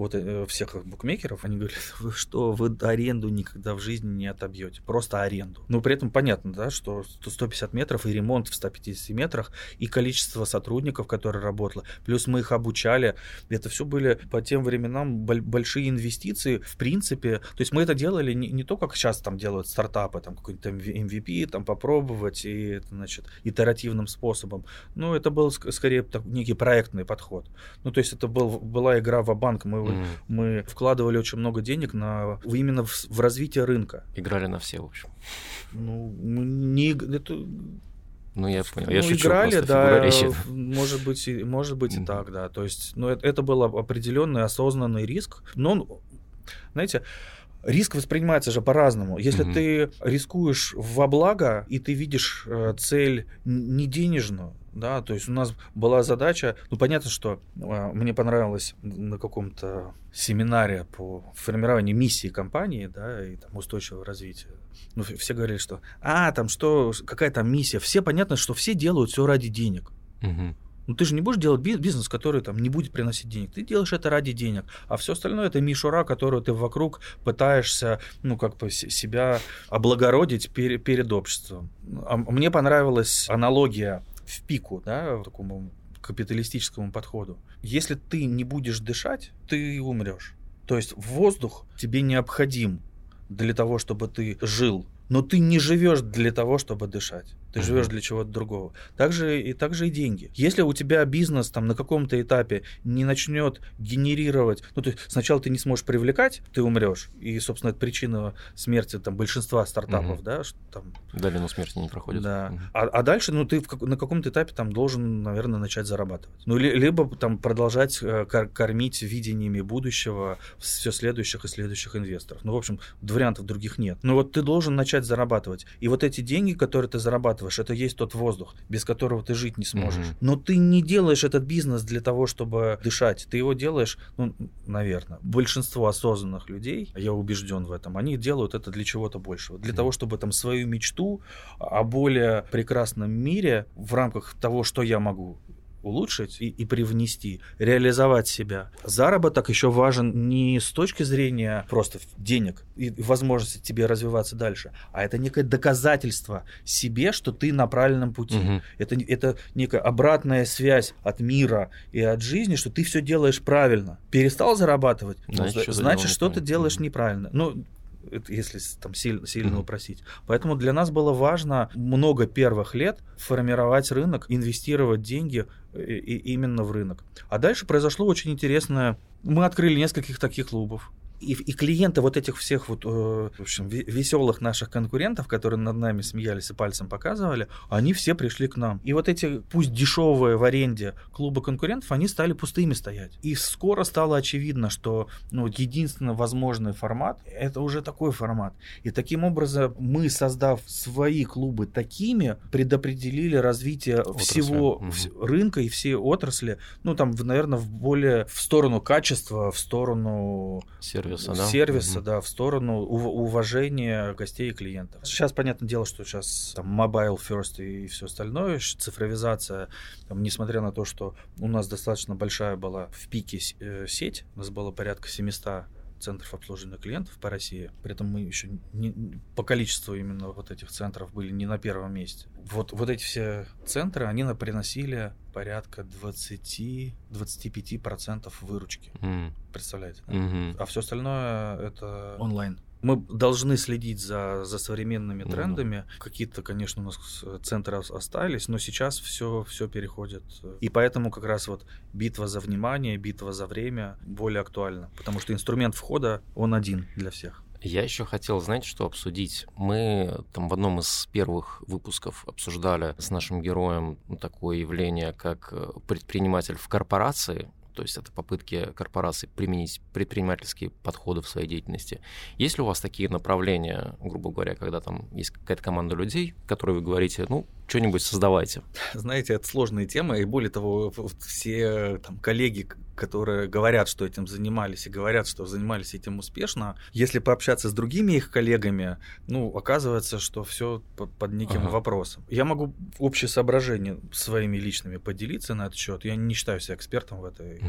вот э, всех букмекеров, они говорят, вы что, вы аренду никогда в жизни не отобьете, просто аренду. Но при этом понятно, да, что 150 метров и ремонт в 150 метрах, и количество сотрудников, которые работало, плюс мы их обучали, это все были по тем временам большие инвестиции, в принципе, то есть мы это делали не, не то, как сейчас там делают стартапы, там какой-нибудь MVP, там попробовать, и, значит, итеративным способом, ну, это был скорее так, некий проектный подход. Ну, то есть это был, была игра в банк мы, mm. мы вкладывали очень много денег на, именно в, в развитие рынка. Играли на все, в общем. Ну, не... Это, ну, я понял. Ну, я шучу, играли, да, может быть, и, может быть и так, да. То есть, ну, это, это был определенный осознанный риск. Но, знаете, Риск воспринимается же по-разному. Если mm ты рискуешь во благо, и ты видишь э, цель не денежную, да, то есть у нас была задача, ну понятно, что э, мне понравилось на каком-то семинаре по формированию миссии компании, да, и там устойчивого развития. Ну, все говорили, что, а, там что, какая там миссия, все понятно, что все делают все ради денег. mm ну ты же не будешь делать бизнес, который там не будет приносить денег. Ты делаешь это ради денег. А все остальное это мишура, которую ты вокруг пытаешься, ну, как бы себя облагородить перед, перед обществом. А мне понравилась аналогия в пику, да, такому капиталистическому подходу. Если ты не будешь дышать, ты умрешь. То есть воздух тебе необходим для того, чтобы ты жил. Но ты не живешь для того, чтобы дышать. Ты живешь для чего-то другого. Также и также и деньги. Если у тебя бизнес там на каком-то этапе не начнет генерировать, ну то есть сначала ты не сможешь привлекать, ты умрешь, и собственно это причина смерти там большинства стартапов, угу. да, что там. Долину смерти не проходит. Да. Угу. А, а дальше, ну ты в, на каком-то этапе там должен, наверное, начать зарабатывать. Ну ли, либо там продолжать э, кормить видениями будущего все следующих и следующих инвесторов. Ну в общем вариантов других нет. Но вот ты должен начать зарабатывать, и вот эти деньги, которые ты зарабатываешь зарабатываешь, это есть тот воздух, без которого ты жить не сможешь. Mm-hmm. Но ты не делаешь этот бизнес для того, чтобы дышать. Ты его делаешь, ну, наверное, большинство осознанных людей, я убежден в этом, они делают это для чего-то большего. Для mm-hmm. того, чтобы там свою мечту о более прекрасном мире в рамках того, что я могу улучшить и, и привнести, реализовать себя. Заработок еще важен не с точки зрения просто денег и возможности тебе развиваться дальше, а это некое доказательство себе, что ты на правильном пути. Угу. Это, это некая обратная связь от мира и от жизни, что ты все делаешь правильно. Перестал зарабатывать, значит, ну, значит что ты делаешь неправильно. Ну, если там сильно, сильно mm-hmm. упросить. Поэтому для нас было важно много первых лет формировать рынок, инвестировать деньги и, именно в рынок. А дальше произошло очень интересное. Мы открыли нескольких таких клубов и, и клиенты вот этих всех вот, э, в общем, веселых наших конкурентов, которые над нами смеялись и пальцем показывали, они все пришли к нам. И вот эти, пусть дешевые в аренде клубы конкурентов, они стали пустыми стоять. И скоро стало очевидно, что ну, единственный возможный формат, это уже такой формат. И таким образом мы, создав свои клубы такими, предопределили развитие отрасли. всего угу. рынка и всей отрасли, ну там, наверное, в более в сторону качества, в сторону сервиса сервиса, да? Сервиса, угу. да, в сторону уважения гостей и клиентов. Сейчас, понятное дело, что сейчас там mobile first и все остальное, цифровизация, там, несмотря на то, что у нас достаточно большая была в пике э, сеть, у нас было порядка 700 центров обслуживания клиентов по России. При этом мы еще не, по количеству именно вот этих центров были не на первом месте. Вот, вот эти все центры, они приносили порядка 20-25% выручки. Mm. Представляете? Да? Mm-hmm. А все остальное это онлайн мы должны следить за, за современными ну трендами. Mm-hmm. Какие-то, конечно, у нас центры остались, но сейчас все, все переходит. И поэтому как раз вот битва за внимание, битва за время более актуальна. Потому что инструмент входа, он один для всех. Я еще хотел, знаете, что обсудить. Мы там в одном из первых выпусков обсуждали с нашим героем такое явление, как э, предприниматель в корпорации то есть это попытки корпораций применить предпринимательские подходы в своей деятельности. Есть ли у вас такие направления, грубо говоря, когда там есть какая-то команда людей, которые вы говорите, ну, что-нибудь создавайте? Знаете, это сложная тема, и более того, все там коллеги, которые говорят, что этим занимались, и говорят, что занимались этим успешно, если пообщаться с другими их коллегами, ну, оказывается, что все под неким ага. вопросом. Я могу общее соображение своими личными поделиться на этот счет. Я не считаю себя экспертом в этой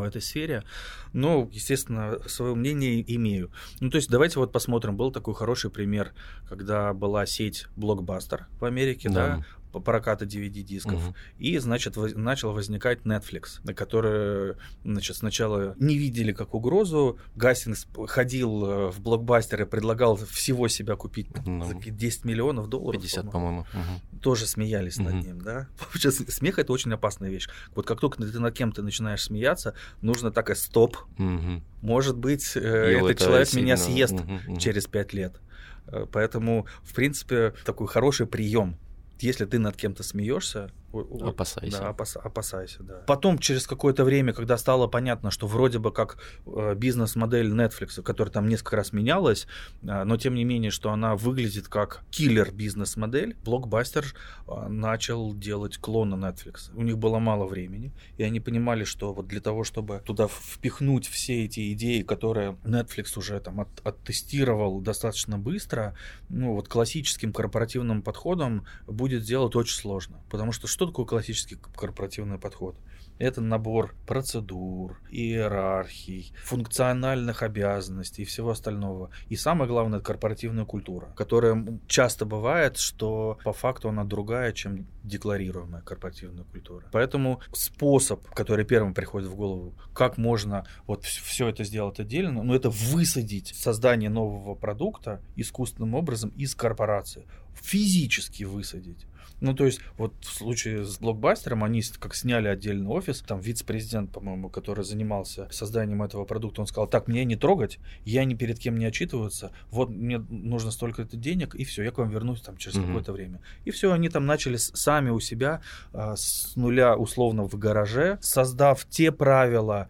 в этой сфере. Но, естественно, свое мнение имею. Ну, то есть давайте вот посмотрим. Был такой хороший пример, когда была сеть Blockbuster в Америке, да, да проката DVD-дисков. Угу. И, значит, воз, начал возникать Netflix, который, значит, сначала не видели как угрозу. Гастингс ходил э, в блокбастер и предлагал всего себя купить ну, за 10 миллионов долларов. 50, по-моему. По угу. Тоже смеялись угу. над ним, да. Сейчас смех это очень опасная вещь. Вот как только ты над кем-то начинаешь смеяться, нужно так и стоп. Угу. Может быть, э, этот человек сильно... меня съест угу, угу. через 5 лет. Э, поэтому, в принципе, такой хороший прием если ты над кем-то смеешься, Опасайся. Да, опас, опасайся, да. Потом, через какое-то время, когда стало понятно, что вроде бы как э, бизнес-модель Netflix, которая там несколько раз менялась, э, но тем не менее, что она выглядит как киллер бизнес-модель, Blockbuster э, начал делать клона Netflix. У них было мало времени, и они понимали, что вот для того, чтобы туда впихнуть все эти идеи, которые Netflix уже там от, оттестировал достаточно быстро, ну вот классическим корпоративным подходом будет сделать очень сложно. Потому что что что такое классический корпоративный подход? Это набор процедур, иерархий, функциональных обязанностей и всего остального. И самое главное, это корпоративная культура, которая часто бывает, что по факту она другая, чем декларируемая корпоративная культура. Поэтому способ, который первым приходит в голову, как можно вот все это сделать отдельно, ну это высадить создание нового продукта искусственным образом из корпорации. Физически высадить. Ну, то есть, вот в случае с блокбастером они как сняли отдельный офис, там вице-президент, по-моему, который занимался созданием этого продукта, он сказал, так, мне не трогать, я ни перед кем не отчитываться, вот мне нужно столько-то денег, и все, я к вам вернусь там через mm-hmm. какое-то время. И все, они там начали сами у себя а, с нуля, условно, в гараже, создав те правила,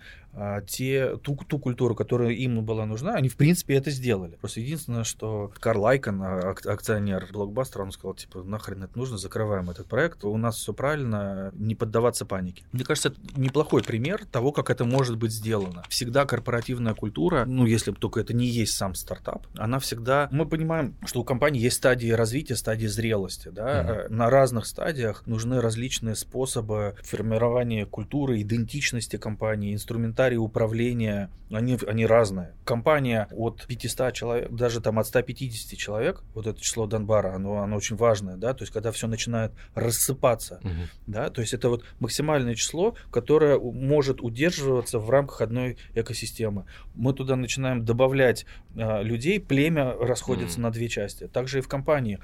те, ту, ту культуру, которая им была нужна, они в принципе это сделали. Просто единственное, что Карл Айкон, а, акционер блокбастера, он сказал, типа, нахрен это нужно, закрываем этот проект, у нас все правильно, не поддаваться панике. Мне кажется, это неплохой пример того, как это может быть сделано. Всегда корпоративная культура, ну, если только это не есть сам стартап, она всегда... Мы понимаем, что у компании есть стадии развития, стадии зрелости, да, mm-hmm. на разных стадиях нужны различные способы формирования культуры, идентичности компании, инструментария инструментарии управления, они, они разные. Компания от 500 человек, даже там от 150 человек, вот это число Донбара, оно, оно очень важное, да, то есть когда все начинает рассыпаться, угу. да, то есть это вот максимальное число, которое может удерживаться в рамках одной экосистемы. Мы туда начинаем добавлять а, людей, племя расходится угу. на две части. Также и в компании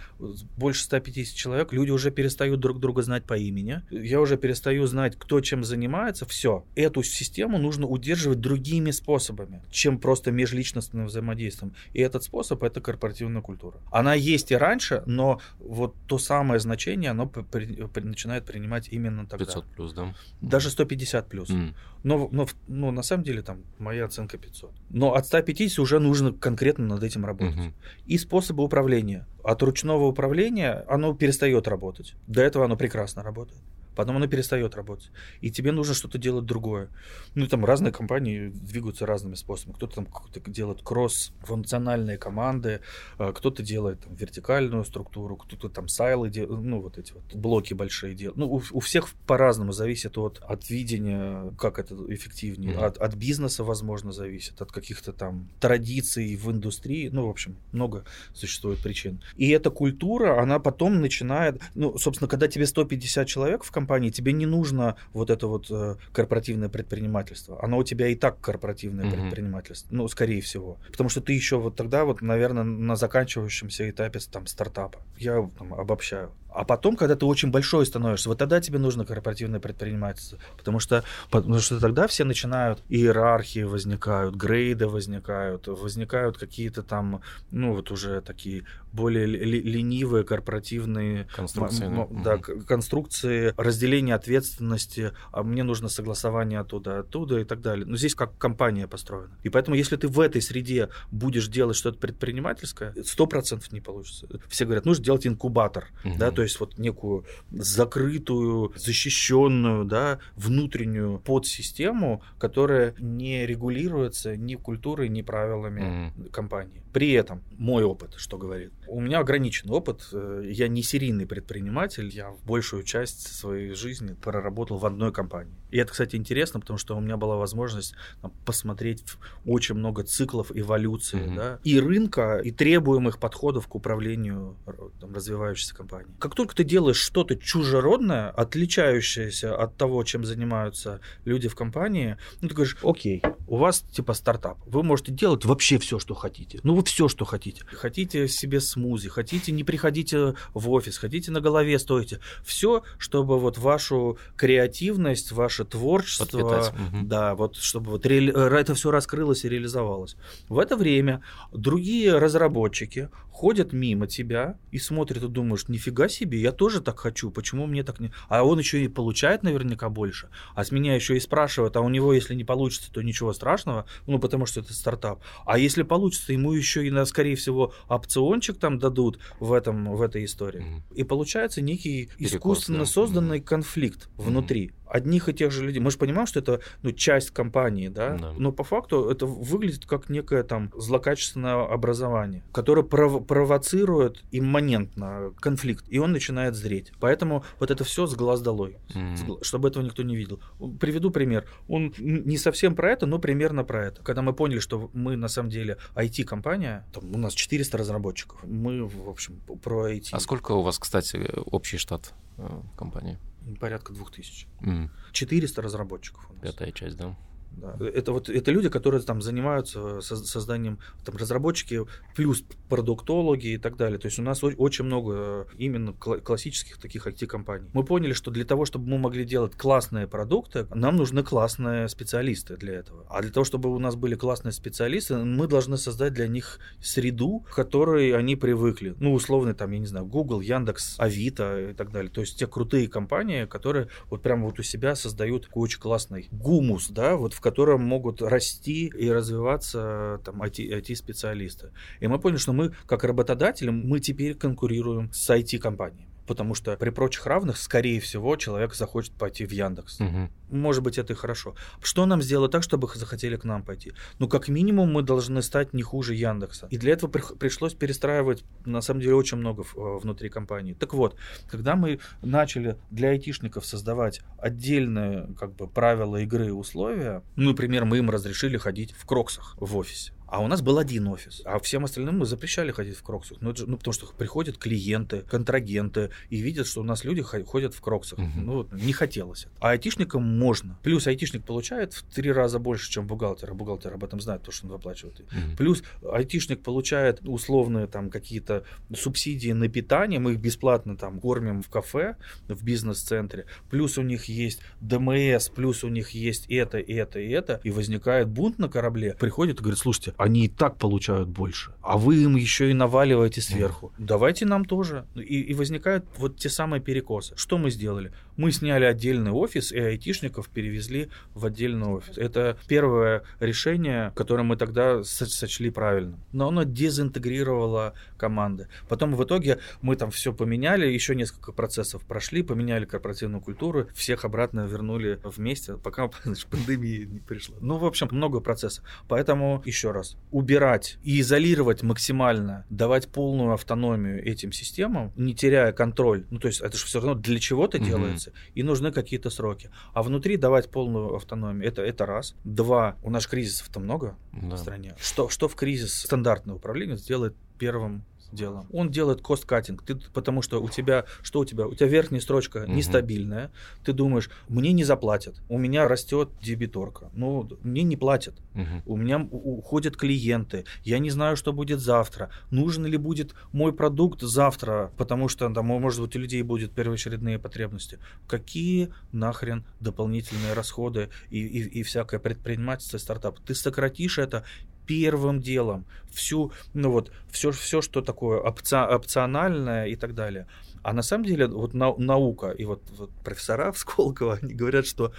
больше 150 человек, люди уже перестают друг друга знать по имени, я уже перестаю знать, кто чем занимается, все. Эту систему нужно удерживать другими способами, чем просто межличностным взаимодействием. И этот способ это корпоративная культура. Она есть и раньше, но вот то самое значение оно при, при, начинает принимать именно тогда. 500 плюс, да? Даже 150 плюс. Mm. Но, но, но на самом деле там моя оценка 500. Но от 150 уже нужно конкретно над этим работать. Mm-hmm. И способы управления. От ручного управления оно перестает работать. До этого оно прекрасно работает потом оно перестает работать. И тебе нужно что-то делать другое. Ну, там разные компании двигаются разными способами. Кто-то там делает кросс-функциональные команды, а, кто-то делает там, вертикальную структуру, кто-то там сайлы делает, ну, вот эти вот блоки большие делают. Ну, у, у всех по-разному зависит от, от видения, как это эффективнее. Mm-hmm. От, от бизнеса, возможно, зависит, от каких-то там традиций в индустрии. Ну, в общем, много существует причин. И эта культура, она потом начинает, ну, собственно, когда тебе 150 человек в компании, компании, тебе не нужно вот это вот э, корпоративное предпринимательство. Оно у тебя и так корпоративное mm-hmm. предпринимательство, ну, скорее всего. Потому что ты еще вот тогда вот, наверное, на заканчивающемся этапе там стартапа. Я там, обобщаю. А потом, когда ты очень большой становишься, вот тогда тебе нужно корпоративное предпринимательство. Потому что, потому что тогда все начинают, иерархии возникают, грейды возникают, возникают какие-то там, ну вот уже такие более ленивые корпоративные конструкции, да, угу. конструкции, разделение ответственности, а мне нужно согласование оттуда, оттуда и так далее. Но здесь как компания построена. И поэтому, если ты в этой среде будешь делать что-то предпринимательское, сто процентов не получится. Все говорят, нужно делать инкубатор, угу. да, то есть вот некую закрытую, защищенную, да, внутреннюю подсистему, которая не регулируется ни культурой, ни правилами mm. компании. При этом мой опыт, что говорит, у меня ограниченный опыт, э, я не серийный предприниматель, я большую часть своей жизни проработал в одной компании. И это, кстати, интересно, потому что у меня была возможность там, посмотреть очень много циклов эволюции, mm-hmm. да, и рынка, и требуемых подходов к управлению там, развивающейся компанией. Как только ты делаешь что-то чужеродное, отличающееся от того, чем занимаются люди в компании, ну, ты говоришь, окей, у вас типа стартап, вы можете делать вообще все, что хотите. Ну, вы все, что хотите. Хотите себе смузи, хотите не приходите в офис, хотите на голове стоите. Все, чтобы вот вашу креативность, ваше творчество, Подпитать. да, вот чтобы вот ре... это все раскрылось и реализовалось. В это время другие разработчики ходят мимо тебя и смотрят и думаешь, нифига себе, я тоже так хочу, почему мне так не... А он еще и получает наверняка больше, а с меня еще и спрашивают, а у него, если не получится, то ничего страшного, ну, потому что это стартап. А если получится, ему еще и, скорее всего, опциончик там дадут в, этом, в этой истории. Mm-hmm. И получается некий Перекос, искусственно да. созданный mm-hmm. конфликт внутри. Одних и тех же людей. Мы же понимаем, что это ну, часть компании, да? да, но по факту это выглядит как некое там злокачественное образование, которое пров- провоцирует имманентно конфликт, и он начинает зреть. Поэтому вот это все с глаз долой, mm-hmm. чтобы этого никто не видел. Приведу пример. Он не совсем про это, но примерно про это. Когда мы поняли, что мы на самом деле IT-компания, там у нас 400 разработчиков, мы, в общем, про IT. А сколько у вас, кстати, общий штат э, компании? Порядка двух тысяч. Mm. 400 разработчиков у нас. Пятая часть, да. Да. Это вот это люди, которые там занимаются созданием там разработчики плюс продуктологи и так далее. То есть у нас очень много э, именно классических таких IT-компаний. Мы поняли, что для того, чтобы мы могли делать классные продукты, нам нужны классные специалисты для этого. А для того, чтобы у нас были классные специалисты, мы должны создать для них среду, к которой они привыкли. Ну, условно, там, я не знаю, Google, Яндекс, Авито и так далее. То есть те крутые компании, которые вот прямо вот у себя создают очень классный гумус, да, вот в котором могут расти и развиваться там IT, IT-специалисты. И мы поняли, что мы, как работодатели, мы теперь конкурируем с IT-компаниями потому что при прочих равных, скорее всего, человек захочет пойти в Яндекс. Угу. Может быть, это и хорошо. Что нам сделать так, чтобы захотели к нам пойти? Ну, как минимум, мы должны стать не хуже Яндекса. И для этого при- пришлось перестраивать, на самом деле, очень много в, внутри компании. Так вот, когда мы начали для айтишников создавать отдельные как бы, правила игры и условия, ну, например, мы им разрешили ходить в кроксах в офисе. А у нас был один офис, а всем остальным мы запрещали ходить в кроксах. Ну, это, ну потому что приходят клиенты, контрагенты и видят, что у нас люди ходят в кроксах. Угу. Ну, не хотелось. А айтишникам можно. Плюс айтишник получает в три раза больше, чем бухгалтер. А бухгалтер об этом знает, то, что он выплачивает. Угу. Плюс айтишник получает условные там какие-то субсидии на питание. Мы их бесплатно там кормим в кафе, в бизнес-центре. Плюс у них есть ДМС, плюс у них есть это, это и это. И возникает бунт на корабле. Приходит и говорит, слушайте, они и так получают больше, а вы им еще и наваливаете сверху. Давайте нам тоже. И, и возникают вот те самые перекосы. Что мы сделали? Мы сняли отдельный офис и айтишников перевезли в отдельный офис. Это первое решение, которое мы тогда сочли правильным. Но оно дезинтегрировало команды. Потом в итоге мы там все поменяли, еще несколько процессов прошли, поменяли корпоративную культуру, всех обратно вернули вместе, пока пандемия не пришла. Ну, в общем, много процессов. Поэтому еще раз, раз убирать и изолировать максимально, давать полную автономию этим системам, не теряя контроль. Ну, то есть это же все равно для чего-то mm-hmm. делается, и нужны какие-то сроки. А внутри давать полную автономию, это, это раз. Два, у нас кризисов-то много да. в стране. Что, что в кризис стандартное управление сделает первым делом. Он делает кост-каттинг, ты, потому что у тебя, что у тебя? У тебя верхняя строчка угу. нестабильная, ты думаешь, мне не заплатят, у меня растет дебиторка, ну, мне не платят, угу. у меня уходят клиенты, я не знаю, что будет завтра, нужен ли будет мой продукт завтра, потому что там, может быть, у людей будут первоочередные потребности. Какие нахрен дополнительные расходы и, и, и всякое предпринимательство, стартап? Ты сократишь это первым делом всю, ну вот, все, все что такое опци, опциональное и так далее. А на самом деле вот на, наука и вот, вот профессора в Сколково, они говорят, что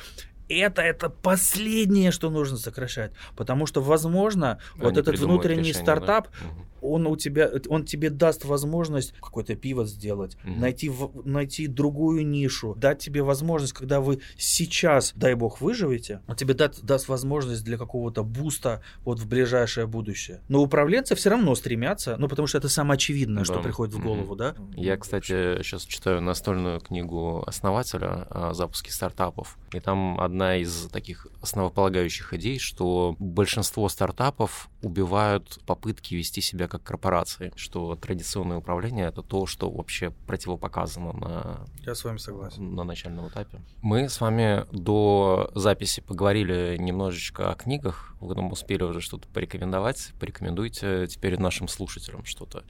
это, это последнее, что нужно сокращать. Потому что, возможно, Они вот этот внутренний решение, стартап, да? он у тебя, он тебе даст возможность какой-то пиво сделать, mm-hmm. найти, найти другую нишу, дать тебе возможность, когда вы сейчас, дай бог, выживете, он тебе даст, даст возможность для какого-то буста вот в ближайшее будущее. Но управленцы все равно стремятся, ну, потому что это самое очевидное, да. что приходит в голову, mm-hmm. да? Я, кстати, сейчас читаю настольную книгу основателя о запуске стартапов, и там одна из таких основополагающих идей, что большинство стартапов убивают попытки вести себя как корпорации, что традиционное управление — это то, что вообще противопоказано на... Я с вами согласен. На начальном этапе. Мы с вами до записи поговорили немножечко о книгах, вы нам успели уже что-то порекомендовать. Порекомендуйте теперь нашим слушателям что-то,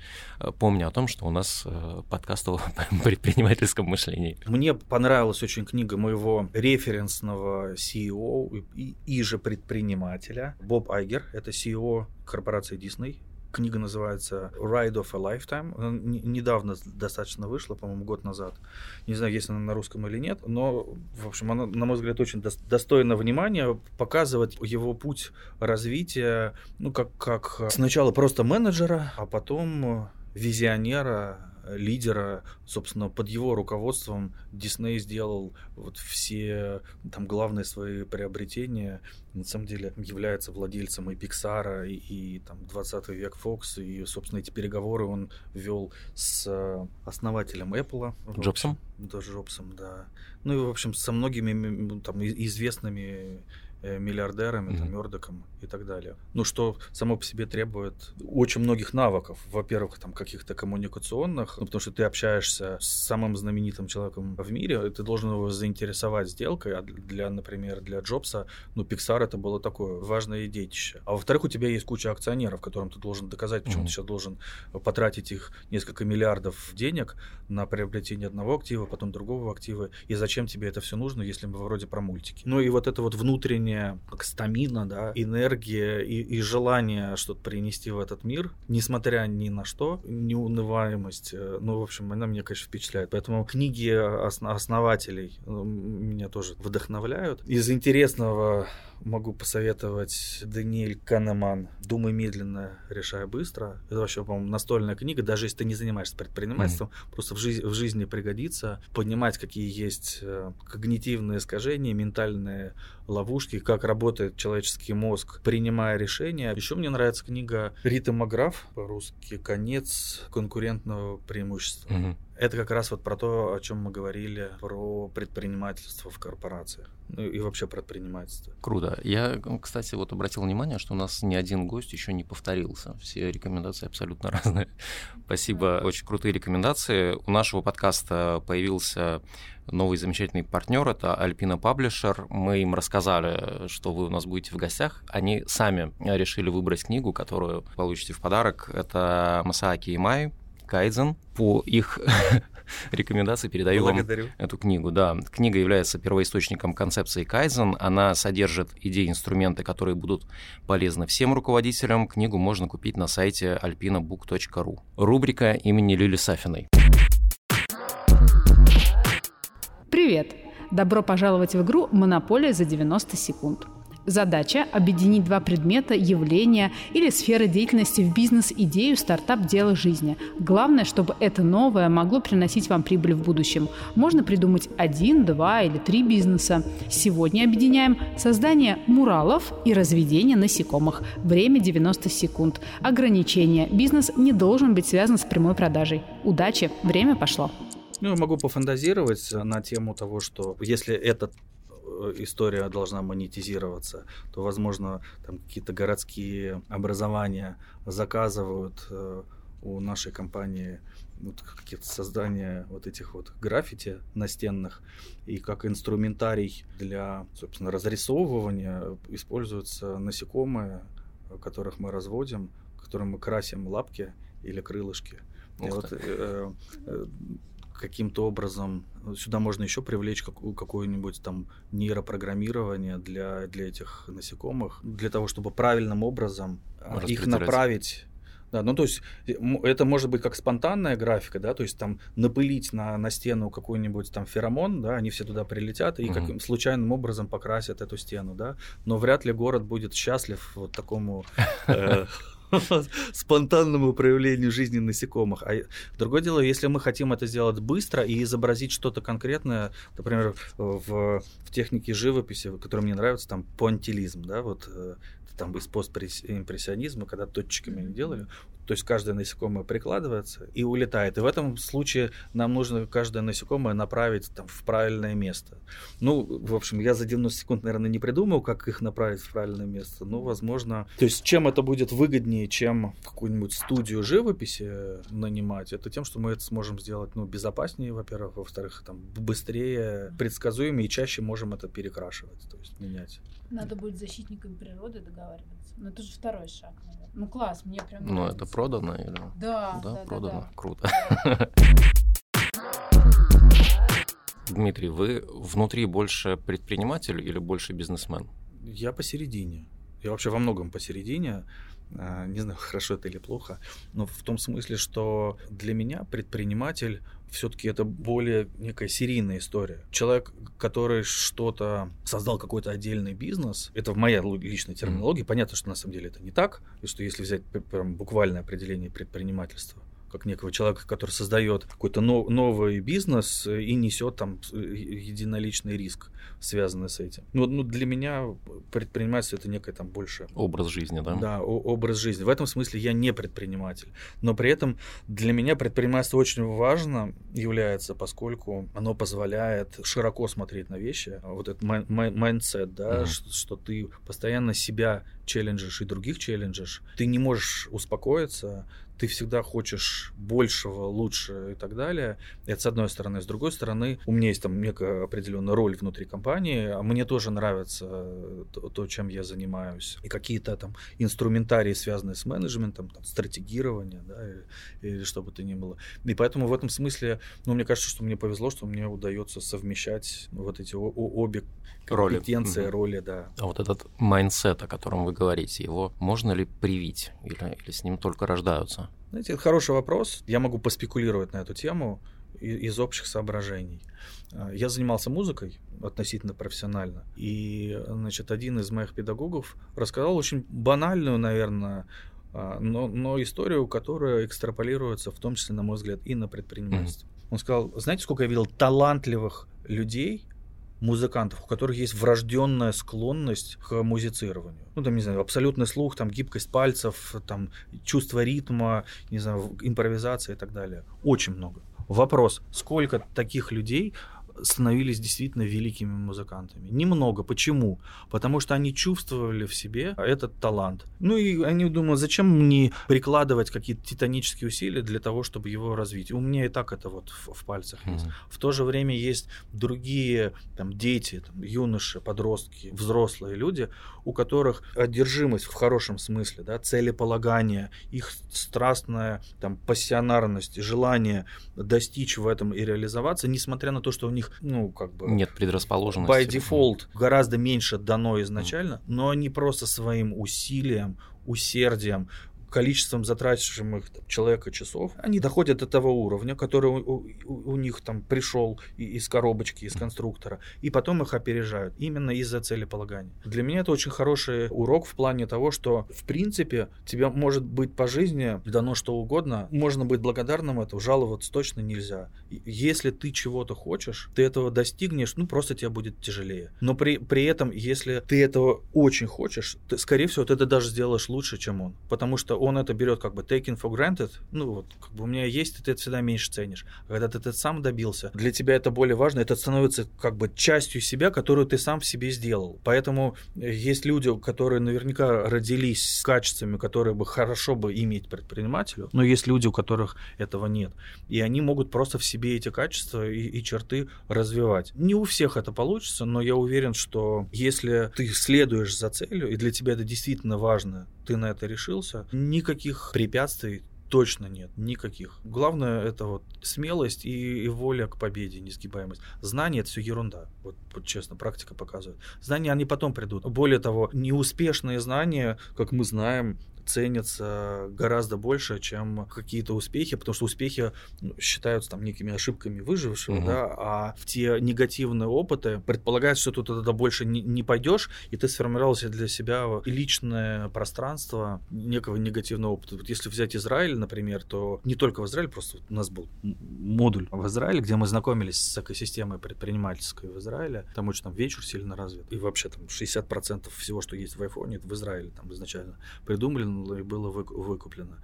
помня о том, что у нас э, подкаст о предпринимательском мышлении. Мне понравилась очень книга моего референсного CEO и, и же предпринимателя Боб Айгер. Это CEO корпорации Disney. Книга называется Ride of a Lifetime. Она недавно достаточно вышла, по-моему, год назад. Не знаю, есть она на русском или нет, но, в общем, она, на мой взгляд, очень достойна внимания. Показывать его путь развития, ну, как, как сначала просто менеджера, а потом визионера, лидера, собственно, под его руководством Дисней сделал вот все там главные свои приобретения. На самом деле является владельцем и Пиксара, и, и там 20 век Fox, и, собственно, эти переговоры он вел с основателем Apple. Джобсом? Да, Джобсом, да. Ну и, в общем, со многими там известными Э, миллиардерами, mm-hmm. там, Мёрдоком и так далее. Ну, что само по себе требует очень многих навыков. Во-первых, там, каких-то коммуникационных, ну, потому что ты общаешься с самым знаменитым человеком в мире, ты должен его заинтересовать сделкой, а для, например, для Джобса, ну, Pixar это было такое важное детище. А во-вторых, у тебя есть куча акционеров, которым ты должен доказать, почему mm-hmm. ты сейчас должен потратить их несколько миллиардов денег на приобретение одного актива, потом другого актива, и зачем тебе это все нужно, если мы вроде про мультики. Ну, и вот это вот внутреннее внутренняя стамина, да, энергия и, и желание что-то принести в этот мир, несмотря ни на что, неунываемость, э, ну, в общем, она меня, конечно, впечатляет. Поэтому книги основателей ну, меня тоже вдохновляют. Из интересного могу посоветовать Даниэль Канеман «Думай медленно, решай быстро». Это вообще, по-моему, настольная книга, даже если ты не занимаешься предпринимательством, mm-hmm. просто в, жизни, в жизни пригодится понимать, какие есть э, когнитивные искажения, ментальные ловушки, как работает человеческий мозг, принимая решения. Еще мне нравится книга «Ритмограф», по-русски «Конец конкурентного преимущества». Mm-hmm. Это как раз вот про то, о чем мы говорили, про предпринимательство в корпорациях. Ну и вообще предпринимательство. Круто. Я, кстати, вот обратил внимание, что у нас ни один гость еще не повторился. Все рекомендации абсолютно разные. Спасибо. Очень крутые рекомендации. У нашего подкаста появился новый замечательный партнер, это Alpina Publisher. Мы им рассказали, что вы у нас будете в гостях. Они сами решили выбрать книгу, которую получите в подарок. Это Масааки Имай Кайдзен. По их рекомендации передаю Благодарю. вам эту книгу. Да, книга является первоисточником концепции Кайзен. Она содержит идеи, инструменты, которые будут полезны всем руководителям. Книгу можно купить на сайте alpinabook.ru. Рубрика имени Лили Сафиной. Привет! Добро пожаловать в игру «Монополия за 90 секунд». Задача – объединить два предмета, явления или сферы деятельности в бизнес-идею, стартап, дело жизни. Главное, чтобы это новое могло приносить вам прибыль в будущем. Можно придумать один, два или три бизнеса. Сегодня объединяем создание муралов и разведение насекомых. Время 90 секунд. Ограничение. Бизнес не должен быть связан с прямой продажей. Удачи! Время пошло. Ну, я могу пофантазировать на тему того, что если этот история должна монетизироваться, то, возможно, там какие-то городские образования заказывают э, у нашей компании вот какие-то создания вот этих вот граффити настенных и как инструментарий для, собственно, разрисовывания используются насекомые, которых мы разводим, которым мы красим лапки или крылышки. И вот, э, э, каким-то образом ну, сюда можно еще привлечь какое-нибудь там нейропрограммирование для, для этих насекомых, для того, чтобы правильным образом а, их направить. Да, ну то есть это может быть как спонтанная графика, да, то есть там напылить на, на стену какой-нибудь там феромон, да, они все туда прилетят и угу. каким случайным образом покрасят эту стену, да, но вряд ли город будет счастлив вот такому э, спонтанному проявлению жизни насекомых. А другое дело, если мы хотим это сделать быстро и изобразить что-то конкретное, например, в, в технике живописи, которая мне нравится, там понтилизм, да, вот э, там из постимпрессионизма, когда точечками делали, то есть каждое насекомое прикладывается и улетает. И в этом случае нам нужно каждое насекомое направить там, в правильное место. Ну, в общем, я за 90 секунд, наверное, не придумал, как их направить в правильное место. Но, возможно... То есть чем это будет выгоднее, чем какую-нибудь студию живописи нанимать, это тем, что мы это сможем сделать ну, безопаснее, во-первых, во-вторых, там, быстрее, предсказуемее и чаще можем это перекрашивать, то есть менять. Надо будет с защитниками природы договариваться. Но это же второй шаг, наверное. Ну класс, мне прям Ну это продано или? Да, да, да продано. да, да. Круто. Дмитрий, вы внутри больше предприниматель или больше бизнесмен? Я посередине. Я вообще во многом посередине. А, не знаю, хорошо это или плохо, но в том смысле, что для меня предприниматель все-таки это более некая серийная история. Человек, который что-то создал какой-то отдельный бизнес, это в моей личной терминологии, понятно, что на самом деле это не так, и что если взять прям буквальное определение предпринимательства, как некого человека, который создает какой-то новый бизнес и несет там единоличный риск, связанный с этим. Ну, ну для меня предпринимательство это некое там больше... Образ жизни, да? Да, образ жизни. В этом смысле я не предприниматель. Но при этом для меня предпринимательство очень важно является, поскольку оно позволяет широко смотреть на вещи. Вот этот mindset, да, mm-hmm. что, что ты постоянно себя челленджишь и других челленджишь. Ты не можешь успокоиться, ты всегда хочешь большего, лучше и так далее. Это с одной стороны. С другой стороны, у меня есть там некая определенная роль внутри компании, а мне тоже нравится то, то чем я занимаюсь. И какие-то там инструментарии, связанные с менеджментом, там, стратегирование, да, или, или что бы то ни было. И поэтому в этом смысле, ну, мне кажется, что мне повезло, что мне удается совмещать вот эти обе компетенции, роли, роли да. А вот этот mindset, о котором вы говорите, его можно ли привить или, или с ним только рождаются? Знаете, это хороший вопрос. Я могу поспекулировать на эту тему из общих соображений. А, я занимался музыкой относительно профессионально, и, значит, один из моих педагогов рассказал очень банальную, наверное, а, но, но историю, которая экстраполируется, в том числе, на мой взгляд, и на предпринимательство. Mm-hmm. Он сказал, знаете, сколько я видел талантливых людей, музыкантов, у которых есть врожденная склонность к музицированию. Ну, там, не знаю, абсолютный слух, там, гибкость пальцев, там, чувство ритма, не знаю, импровизация и так далее. Очень много. Вопрос, сколько таких людей становились действительно великими музыкантами. Немного. Почему? Потому что они чувствовали в себе этот талант. Ну и они думают, зачем мне прикладывать какие-то титанические усилия для того, чтобы его развить. У меня и так это вот в, в пальцах есть. Mm-hmm. В то же время есть другие там, дети, там, юноши, подростки, взрослые люди, у которых одержимость в хорошем смысле, да, целеполагание, их страстная там, пассионарность, желание достичь в этом и реализоваться, несмотря на то, что у них ну, как бы... Нет предрасположенности. By default гораздо меньше дано изначально, но они просто своим усилием, усердием, количеством затрачиваемых там, человека часов, они доходят до того уровня, который у, у, у них там пришел из коробочки, из конструктора, и потом их опережают именно из-за целеполагания. Для меня это очень хороший урок в плане того, что в принципе тебе может быть по жизни дано что угодно, можно быть благодарным этому, жаловаться точно нельзя. Если ты чего-то хочешь, ты этого достигнешь, ну просто тебе будет тяжелее. Но при, при этом, если ты этого очень хочешь, ты, скорее всего, ты это даже сделаешь лучше, чем он. Потому что он это берет как бы taken for granted, ну вот, как бы у меня есть, ты это всегда меньше ценишь. А когда ты это сам добился, для тебя это более важно, это становится как бы частью себя, которую ты сам в себе сделал. Поэтому э, есть люди, которые наверняка родились с качествами, которые бы хорошо бы иметь предпринимателю, но есть люди, у которых этого нет. И они могут просто в себе эти качества и, и черты развивать. Не у всех это получится, но я уверен, что если ты следуешь за целью, и для тебя это действительно важно, ты на это решился, никаких препятствий точно нет, никаких. Главное это вот смелость и, и воля к победе, несгибаемость. Знания это все ерунда, вот, вот честно, практика показывает. Знания они потом придут. Более того, неуспешные знания, как мы знаем, ценятся гораздо больше, чем какие-то успехи, потому что успехи ну, считаются там некими ошибками выжившего, угу. да, а в те негативные опыты предполагается, что ты туда больше не, не пойдешь, и ты сформировал для себя личное пространство некого негативного опыта. Вот если взять Израиль, например, то не только в Израиле, просто у нас был модуль в Израиле, где мы знакомились с экосистемой предпринимательской в Израиле. Там очень там вечер сильно развит. И вообще там 60% всего, что есть в айфоне, в Израиле там изначально придумано и было выкуплено.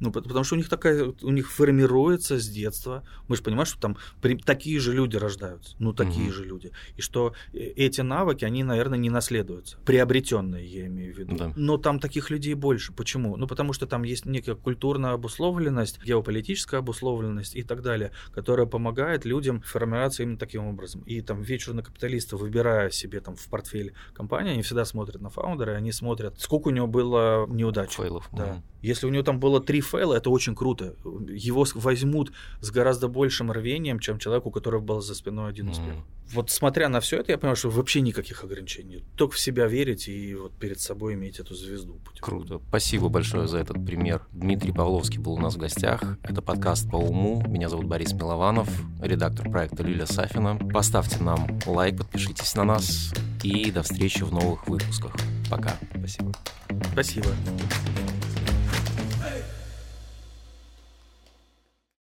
Ну, потому что у них такая, у них формируется с детства. Мы же понимаем, что там при, такие же люди рождаются. Ну, такие угу. же люди. И что э, эти навыки, они, наверное, не наследуются. Приобретенные, я имею в виду. Да. Но там таких людей больше. Почему? Ну, потому что там есть некая культурная обусловленность, геополитическая обусловленность и так далее, которая помогает людям формироваться именно таким образом. И там вечерный капиталисты, выбирая себе там в портфель компании, они всегда смотрят на фаундера, они смотрят, сколько у него было неудач. Фейлов. Да. Угу. Если у него там было три фейла, это очень круто. Его возьмут с гораздо большим рвением, чем человеку, у которого был за спиной один успех. Вот смотря на все это, я понимаю, что вообще никаких ограничений. Только в себя верить и вот перед собой иметь эту звезду. Круто. Спасибо большое за этот пример. Дмитрий Павловский был у нас в гостях. Это подкаст по уму. Меня зовут Борис Милованов, редактор проекта Лиля Сафина. Поставьте нам лайк, подпишитесь на нас и до встречи в новых выпусках. Пока. Спасибо. Спасибо.